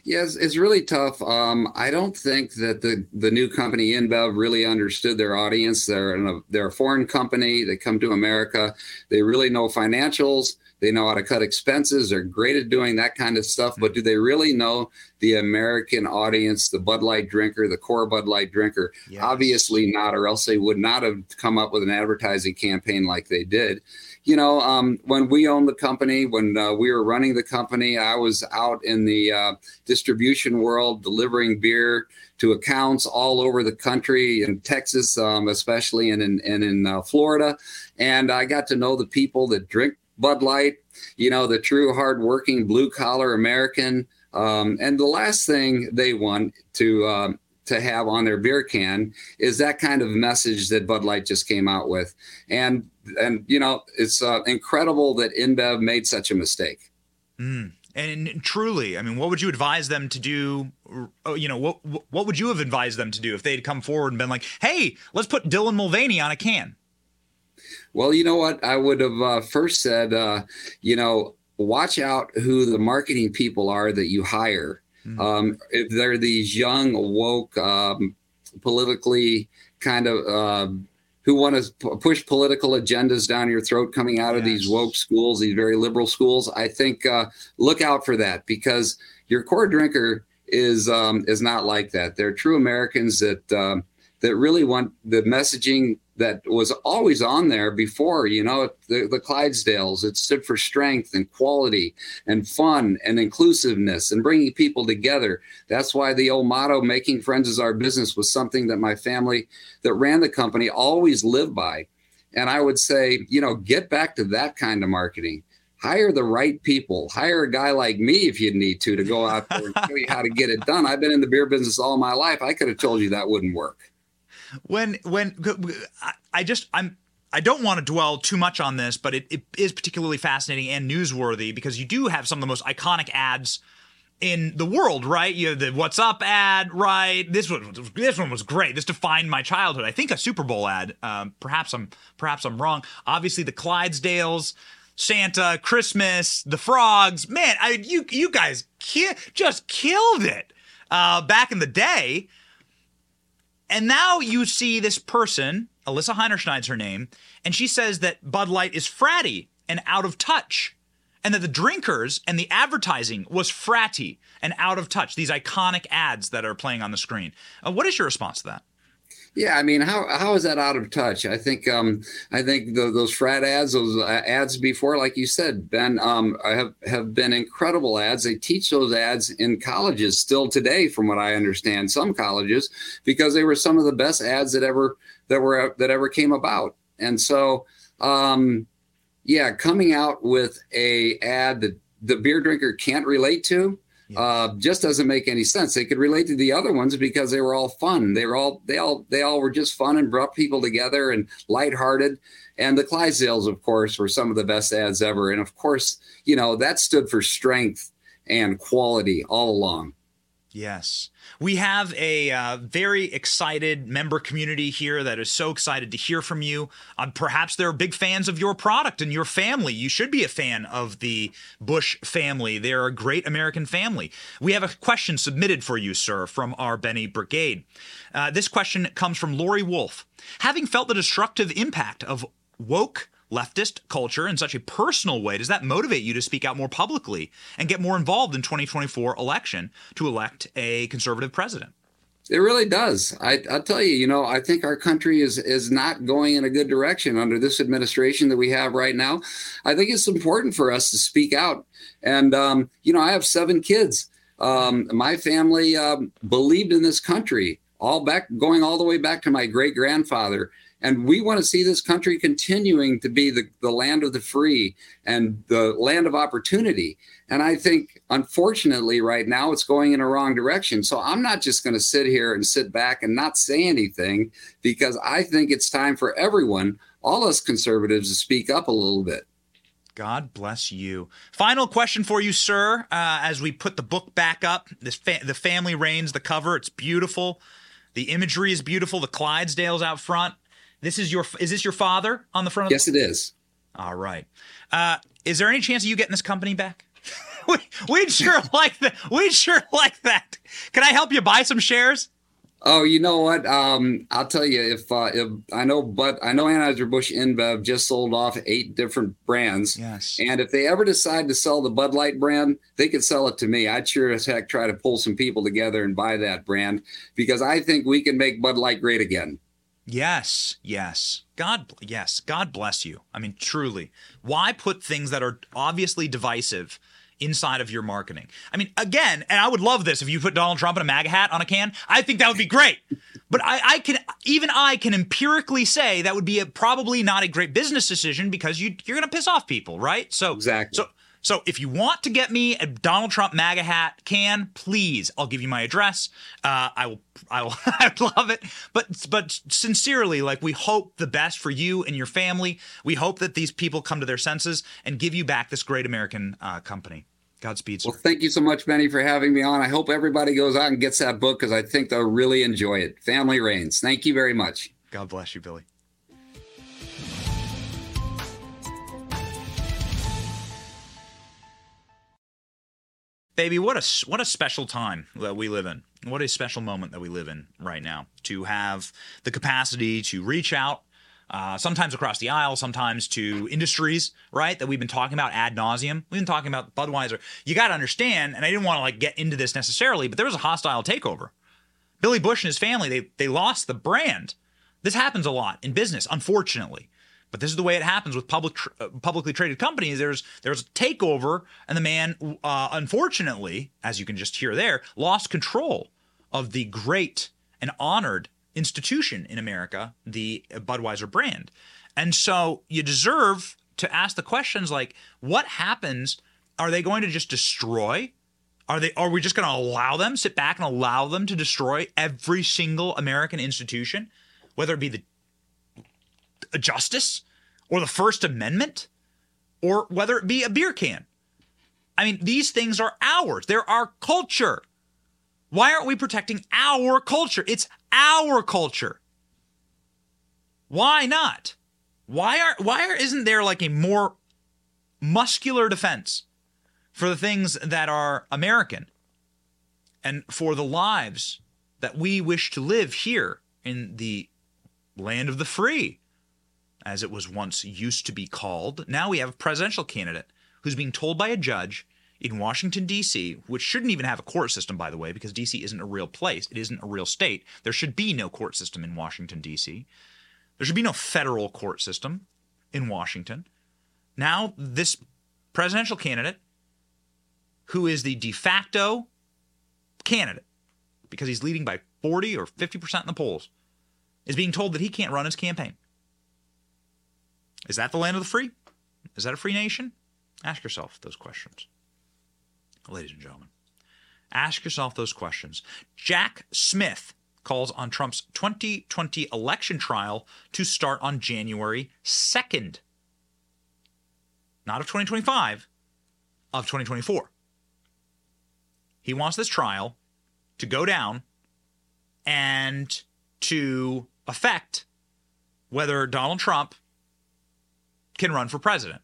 Yes, it's really tough. Um, I don't think that the, the new company InBev really understood their audience. They're a, they're a foreign company. They come to America. They really know financials. They know how to cut expenses. They're great at doing that kind of stuff. But do they really know the American audience, the Bud Light drinker, the core Bud Light drinker? Yes. Obviously not, or else they would not have come up with an advertising campaign like they did. You know, um, when we owned the company, when uh, we were running the company, I was out in the uh, distribution world delivering beer to accounts all over the country in Texas, um, especially, and in, and in uh, Florida. And I got to know the people that drink Bud Light, you know, the true hardworking blue collar American. Um, and the last thing they want to um, to have on their beer can is that kind of message that Bud Light just came out with. And and you know, it's uh, incredible that InBev made such a mistake. Mm. And truly, I mean, what would you advise them to do? Uh, you know, what what would you have advised them to do if they'd come forward and been like, "Hey, let's put Dylan Mulvaney on a can"? Well, you know what? I would have uh, first said, uh, you know, watch out who the marketing people are that you hire Mm. Um, if they're these young, woke, um, politically kind of uh, who want to p- push political agendas down your throat coming out of yes. these woke schools, these very liberal schools, I think uh, look out for that because your core drinker is um, is not like that. They're true Americans that um, that really want the messaging that was always on there before, you know, the, the Clydesdales. It stood for strength and quality and fun and inclusiveness and bringing people together. That's why the old motto, making friends is our business, was something that my family that ran the company always lived by. And I would say, you know, get back to that kind of marketing. Hire the right people. Hire a guy like me if you need to to go out there and show you how to get it done. I've been in the beer business all my life. I could have told you that wouldn't work when when I just I'm I don't want to dwell too much on this, but it, it is particularly fascinating and newsworthy because you do have some of the most iconic ads in the world, right? You have the "What's Up" ad, right? This one, this one was great. This defined my childhood. I think a Super Bowl ad. Um, perhaps I'm, perhaps I'm wrong. Obviously, the Clydesdales, Santa, Christmas, the frogs. Man, I, you, you guys ki- just killed it uh, back in the day. And now you see this person, Alissa Heinerscheid's her name, and she says that Bud Light is fratty and out of touch, and that the drinkers and the advertising was fratty and out of touch. These iconic ads that are playing on the screen. Uh, what is your response to that? Yeah, I mean, how how is that out of touch? I think um, I think the, those frat ads, those uh, ads before, like you said, Ben, um, have have been incredible ads. They teach those ads in colleges still today, from what I understand, some colleges, because they were some of the best ads that ever that were that ever came about. And so, um, yeah, coming out with a ad that the beer drinker can't relate to yeah. uh, just doesn't make any sense. They could relate to the other ones because they were all fun. They were all they all they all were just fun and brought people together and lighthearted. And the Clydesdales, of course, were some of the best ads ever. And of course, you know that stood for strength and quality all along. Yes. We have a uh, very excited member community here that is so excited to hear from you. Um, perhaps they're big fans of your product and your family. You should be a fan of the Busch family. They're a great American family. We have a question submitted for you, sir, from our Benny Brigade. Uh, this question comes from Lori Wolf. Having felt the destructive impact of woke leftist culture in such a personal way does that motivate you to speak out more publicly and get more involved in 2024 election to elect a conservative president it really does. I, will tell you, you know, I think our country is is not going in a good direction under this administration that we have right now. I think it's important for us to speak out. And um, you know, I have seven kids. Um, my family um, believed in this country all back, going all the way back to my great grandfather. And we want to see this country continuing to be the, the land of the free and the land of opportunity. And I think, unfortunately, right now it's going in a wrong direction. So I'm not just going to sit here and sit back and not say anything because I think it's time for everyone, all us conservatives, to speak up a little bit. God bless you. Final question for you, sir. Uh, as we put the book back up, this fa- the family reigns. The cover, it's beautiful. The imagery is beautiful. The Clydesdales out front. This is your is this your father on the front of Yes, it is. All right. Uh, is there any chance of you getting this company back? <laughs> we, we'd sure <laughs> like that. We'd sure like that. Can I help you buy some shares? Oh, you know what? Um, I'll tell you if uh, if I know, but I know Anheuser Busch InBev just sold off eight different brands. Yes. And if they ever decide to sell the Bud Light brand, they could sell it to me. I'd sure as heck try to pull some people together and buy that brand because I think we can make Bud Light great again. Yes, yes. God, yes. God bless you. I mean, truly. Why put things that are obviously divisive inside of your marketing? I mean, again, and I would love this if you put Donald Trump in a MAGA hat on a can. I think that would be great. But I, I can, even I can empirically say that would be a, probably not a great business decision because you, you're going to piss off people, right? So, exactly. So, so if you want to get me a Donald Trump MAGA hat can, please, I'll give you my address. Uh, I will, I will, <laughs> I love it. But, but sincerely, like we hope the best for you and your family. We hope that these people come to their senses and give you back this great American uh, company. Godspeed. Sir. Well, thank you so much, Benny, for having me on. I hope everybody goes out and gets that book because I think they'll really enjoy it. Family Reigns. Thank you very much. God bless you, Billy. Baby, what a what a special time that we live in. What a special moment that we live in right now to have the capacity to reach out, uh, sometimes across the aisle, sometimes to industries, right? That we've been talking about ad nauseum. We've been talking about Budweiser. You got to understand, and I didn't want to like get into this necessarily, but there was a hostile takeover. Billy Busch and his family, they they lost the brand. This happens a lot in business, unfortunately. But this is the way it happens with public uh, publicly traded companies. There's there's a takeover, and the man, uh, unfortunately, as you can just hear there, lost control of the great and honored institution in America, the Budweiser brand. And so you deserve to ask the questions like, what happens? Are they going to just destroy? Are they? Are we just going to allow them sit back and allow them to destroy every single American institution, whether it be the justice or the First Amendment or whether it be a beer can. I mean, these things are ours. They're our culture. Why aren't we protecting our culture? It's our culture. Why not? Why are why are, isn't there like a more muscular defense for the things that are American and for the lives that we wish to live here in the land of the free? As it was once used to be called. Now we have a presidential candidate who's being told by a judge in Washington, D.C., which shouldn't even have a court system, by the way, because D.C. isn't a real place. It isn't a real state. There should be no court system in Washington, D.C., there should be no federal court system in Washington. Now, this presidential candidate, who is the de facto candidate, because he's leading by 40 or 50% in the polls, is being told that he can't run his campaign. Is that the land of the free? Is that a free nation? Ask yourself those questions, ladies and gentlemen. Ask yourself those questions. Jack Smith calls on Trump's 2020 election trial to start on January 2nd. Not of 2025, of 2024. He wants this trial to go down and to affect whether Donald Trump can run for president.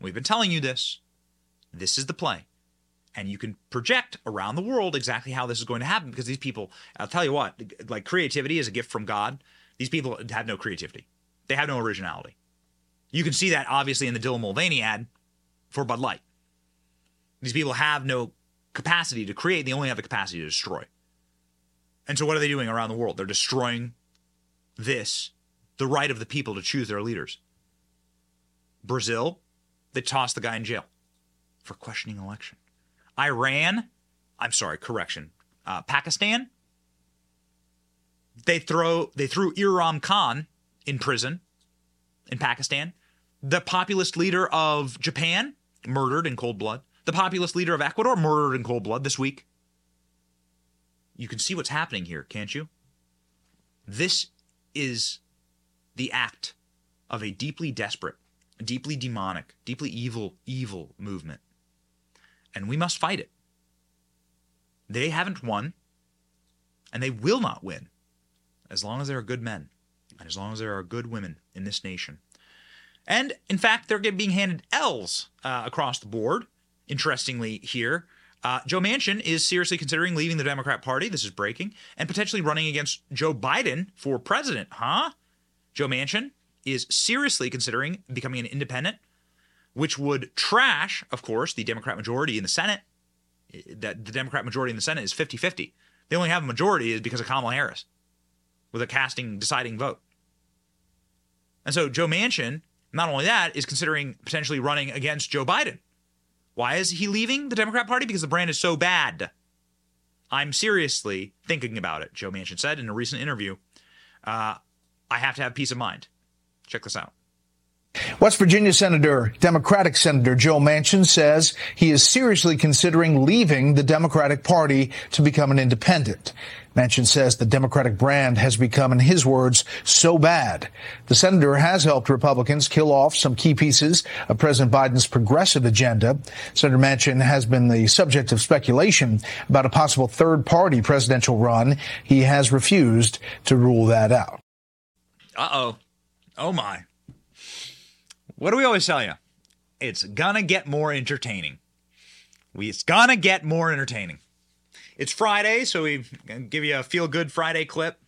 We've been telling you this. This is the play. And you can project around the world exactly how this is going to happen because these people, I'll tell you what, like creativity is a gift from God. These people have no creativity, they have no originality. You can see that obviously in the Dylan Mulvaney ad for Bud Light. These people have no capacity to create, they only have the capacity to destroy. And so, what are they doing around the world? They're destroying this, the right of the people to choose their leaders. Brazil, they tossed the guy in jail for questioning election. Iran, I'm sorry, correction. Uh, Pakistan, they throw they threw Imran Khan in prison in Pakistan. The populist leader of Japan murdered in cold blood. The populist leader of Ecuador murdered in cold blood this week. You can see what's happening here, can't you? This is the act of a deeply desperate deeply demonic, deeply evil, evil movement. And we must fight it. They haven't won, and they will not win as long as there are good men and as long as there are good women in this nation. And in fact, they're being handed L's uh, across the board. Interestingly, here, uh, Joe Manchin is seriously considering leaving the Democrat Party. This is breaking, and potentially running against Joe Biden for president. Huh? Joe Manchin is seriously considering becoming an independent, which would trash, of course, the Democrat majority in the Senate. That the Democrat majority in the Senate is 50 50. They only have a majority is because of Kamala Harris with a casting deciding vote. And so Joe Manchin, not only that, is considering potentially running against Joe Biden. Why is he leaving the Democrat Party? Because the brand is so bad. I'm seriously thinking about it, Joe Manchin said in a recent interview. Uh, I have to have peace of mind. Check this out. West Virginia Senator, Democratic Senator Joe Manchin says he is seriously considering leaving the Democratic Party to become an independent. Manchin says the Democratic brand has become, in his words, so bad. The senator has helped Republicans kill off some key pieces of President Biden's progressive agenda. Senator Manchin has been the subject of speculation about a possible third party presidential run. He has refused to rule that out. Uh oh. Oh my. What do we always tell you? It's gonna get more entertaining. We it's gonna get more entertaining. It's Friday, so we give you a feel good Friday clip.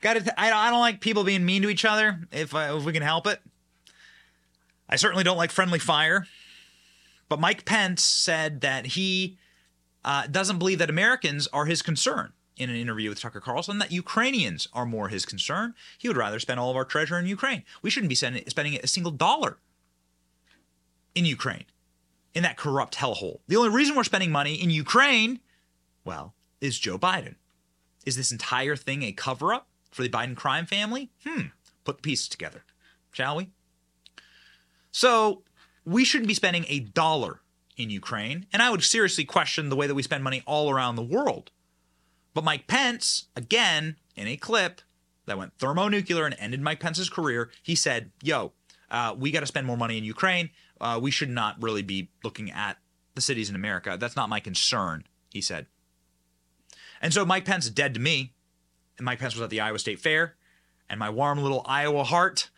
Got it. I, I don't like people being mean to each other if uh, if we can help it. I certainly don't like friendly fire. But Mike Pence said that he uh, doesn't believe that Americans are his concern in an interview with Tucker Carlson, that Ukrainians are more his concern. He would rather spend all of our treasure in Ukraine. We shouldn't be spending, spending a single dollar in Ukraine, in that corrupt hellhole. The only reason we're spending money in Ukraine, well, is Joe Biden. Is this entire thing a cover up for the Biden crime family? Hmm. Put the pieces together, shall we? So we shouldn't be spending a dollar in Ukraine, and I would seriously question the way that we spend money all around the world. But Mike Pence, again, in a clip that went thermonuclear and ended Mike Pence's career, he said, Yo, uh, we got to spend more money in Ukraine. Uh, we should not really be looking at the cities in America. That's not my concern, he said. And so Mike Pence is dead to me. And Mike Pence was at the Iowa State Fair, and my warm little Iowa heart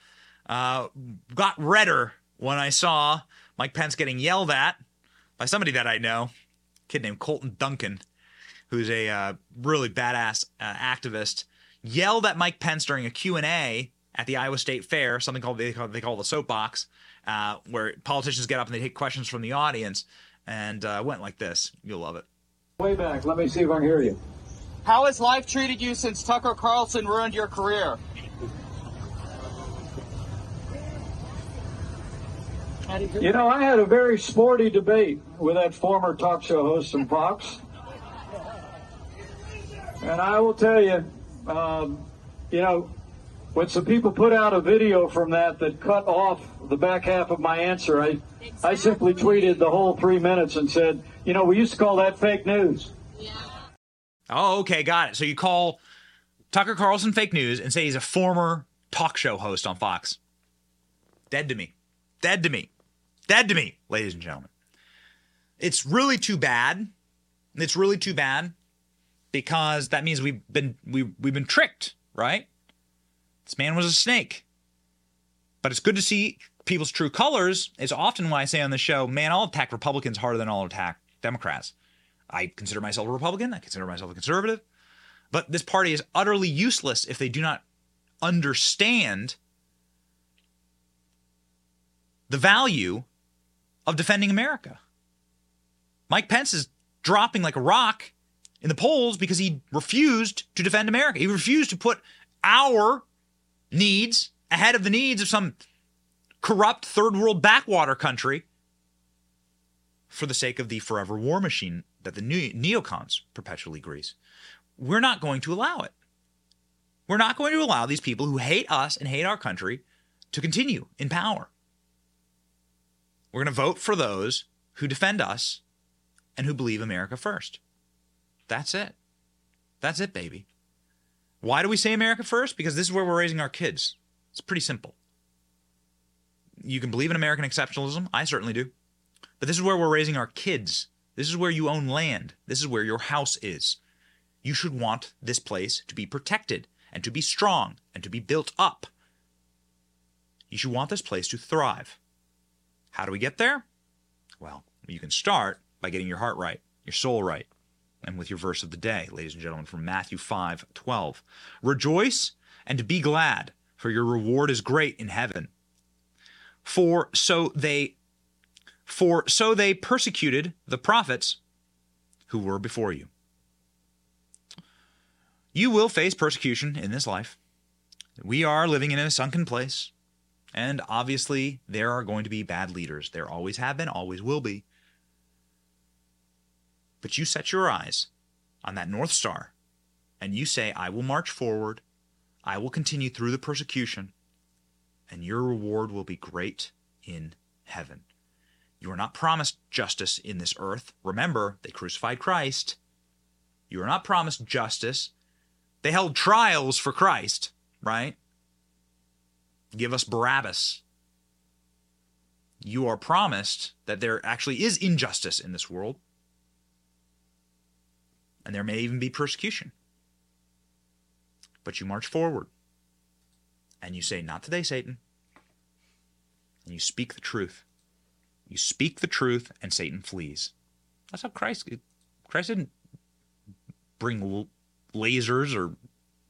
uh, got redder when I saw Mike Pence getting yelled at by somebody that I know, kid named Colton Duncan, who's a uh, really badass uh, activist, yelled at Mike Pence during a Q&A at the Iowa State Fair, something called they call, they call the soapbox, uh, where politicians get up and they take questions from the audience, and uh, went like this. You'll love it. Way back. Let me see if I can hear you. How has life treated you since Tucker Carlson ruined your career? You know, I had a very sporty debate with that former talk show host from Fox. And I will tell you, um, you know, when some people put out a video from that that cut off the back half of my answer, I, I simply tweeted the whole three minutes and said, you know, we used to call that fake news. Oh, okay, got it. So you call Tucker Carlson fake news and say he's a former talk show host on Fox. Dead to me. Dead to me. Dead to me, ladies and gentlemen. It's really too bad. It's really too bad because that means we've been we we've been tricked, right? This man was a snake. But it's good to see people's true colors. It's often why I say on the show, man, I'll attack Republicans harder than I'll attack Democrats. I consider myself a Republican. I consider myself a conservative. But this party is utterly useless if they do not understand the value of defending America. Mike Pence is dropping like a rock in the polls because he refused to defend America. He refused to put our needs ahead of the needs of some corrupt third world backwater country for the sake of the forever war machine that the neocons perpetually grease. We're not going to allow it. We're not going to allow these people who hate us and hate our country to continue in power. We're going to vote for those who defend us and who believe America first. That's it. That's it, baby. Why do we say America first? Because this is where we're raising our kids. It's pretty simple. You can believe in American exceptionalism. I certainly do. But this is where we're raising our kids. This is where you own land. This is where your house is. You should want this place to be protected and to be strong and to be built up. You should want this place to thrive. How do we get there? Well, you can start by getting your heart right, your soul right, and with your verse of the day, ladies and gentlemen, from Matthew 5 12. Rejoice and be glad, for your reward is great in heaven. For so they for so they persecuted the prophets who were before you. You will face persecution in this life. We are living in a sunken place. And obviously, there are going to be bad leaders. There always have been, always will be. But you set your eyes on that North Star and you say, I will march forward, I will continue through the persecution, and your reward will be great in heaven. You are not promised justice in this earth. Remember, they crucified Christ. You are not promised justice. They held trials for Christ, right? Give us Barabbas. You are promised that there actually is injustice in this world. And there may even be persecution. But you march forward. And you say, Not today, Satan. And you speak the truth. You speak the truth, and Satan flees. That's how Christ Christ didn't bring lasers or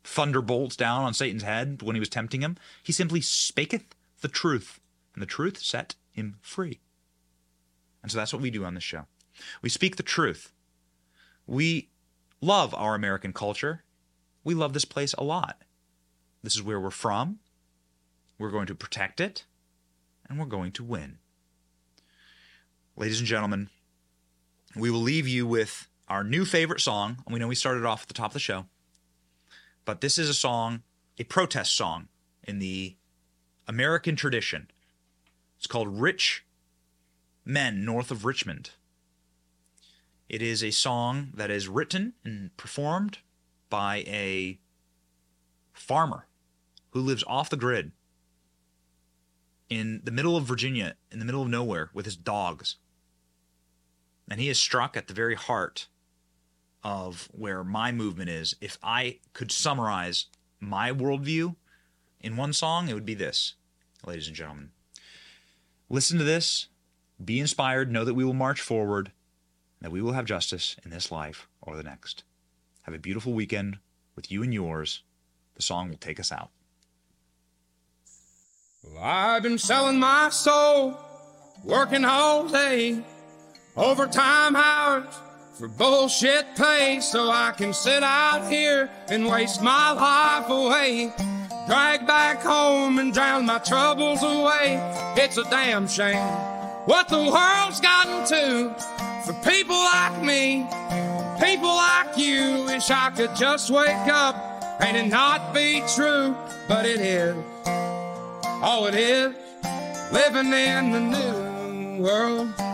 thunderbolts down on Satan's head when he was tempting him. He simply spaketh the truth, and the truth set him free. And so that's what we do on this show. We speak the truth. We love our American culture. We love this place a lot. This is where we're from. We're going to protect it, and we're going to win. Ladies and gentlemen, we will leave you with our new favorite song. We know we started off at the top of the show, but this is a song, a protest song in the American tradition. It's called Rich Men North of Richmond. It is a song that is written and performed by a farmer who lives off the grid in the middle of Virginia, in the middle of nowhere, with his dogs. And he is struck at the very heart of where my movement is. If I could summarize my worldview in one song, it would be this, ladies and gentlemen. Listen to this, be inspired, know that we will march forward, that we will have justice in this life or the next. Have a beautiful weekend with you and yours. The song will take us out. Well, I've been selling my soul, working all day Overtime hours for bullshit pay so I can sit out here and waste my life away. Drag back home and drown my troubles away. It's a damn shame what the world's gotten to for people like me, people like you. Wish I could just wake up and it not be true, but it is. Oh, it is living in the new world.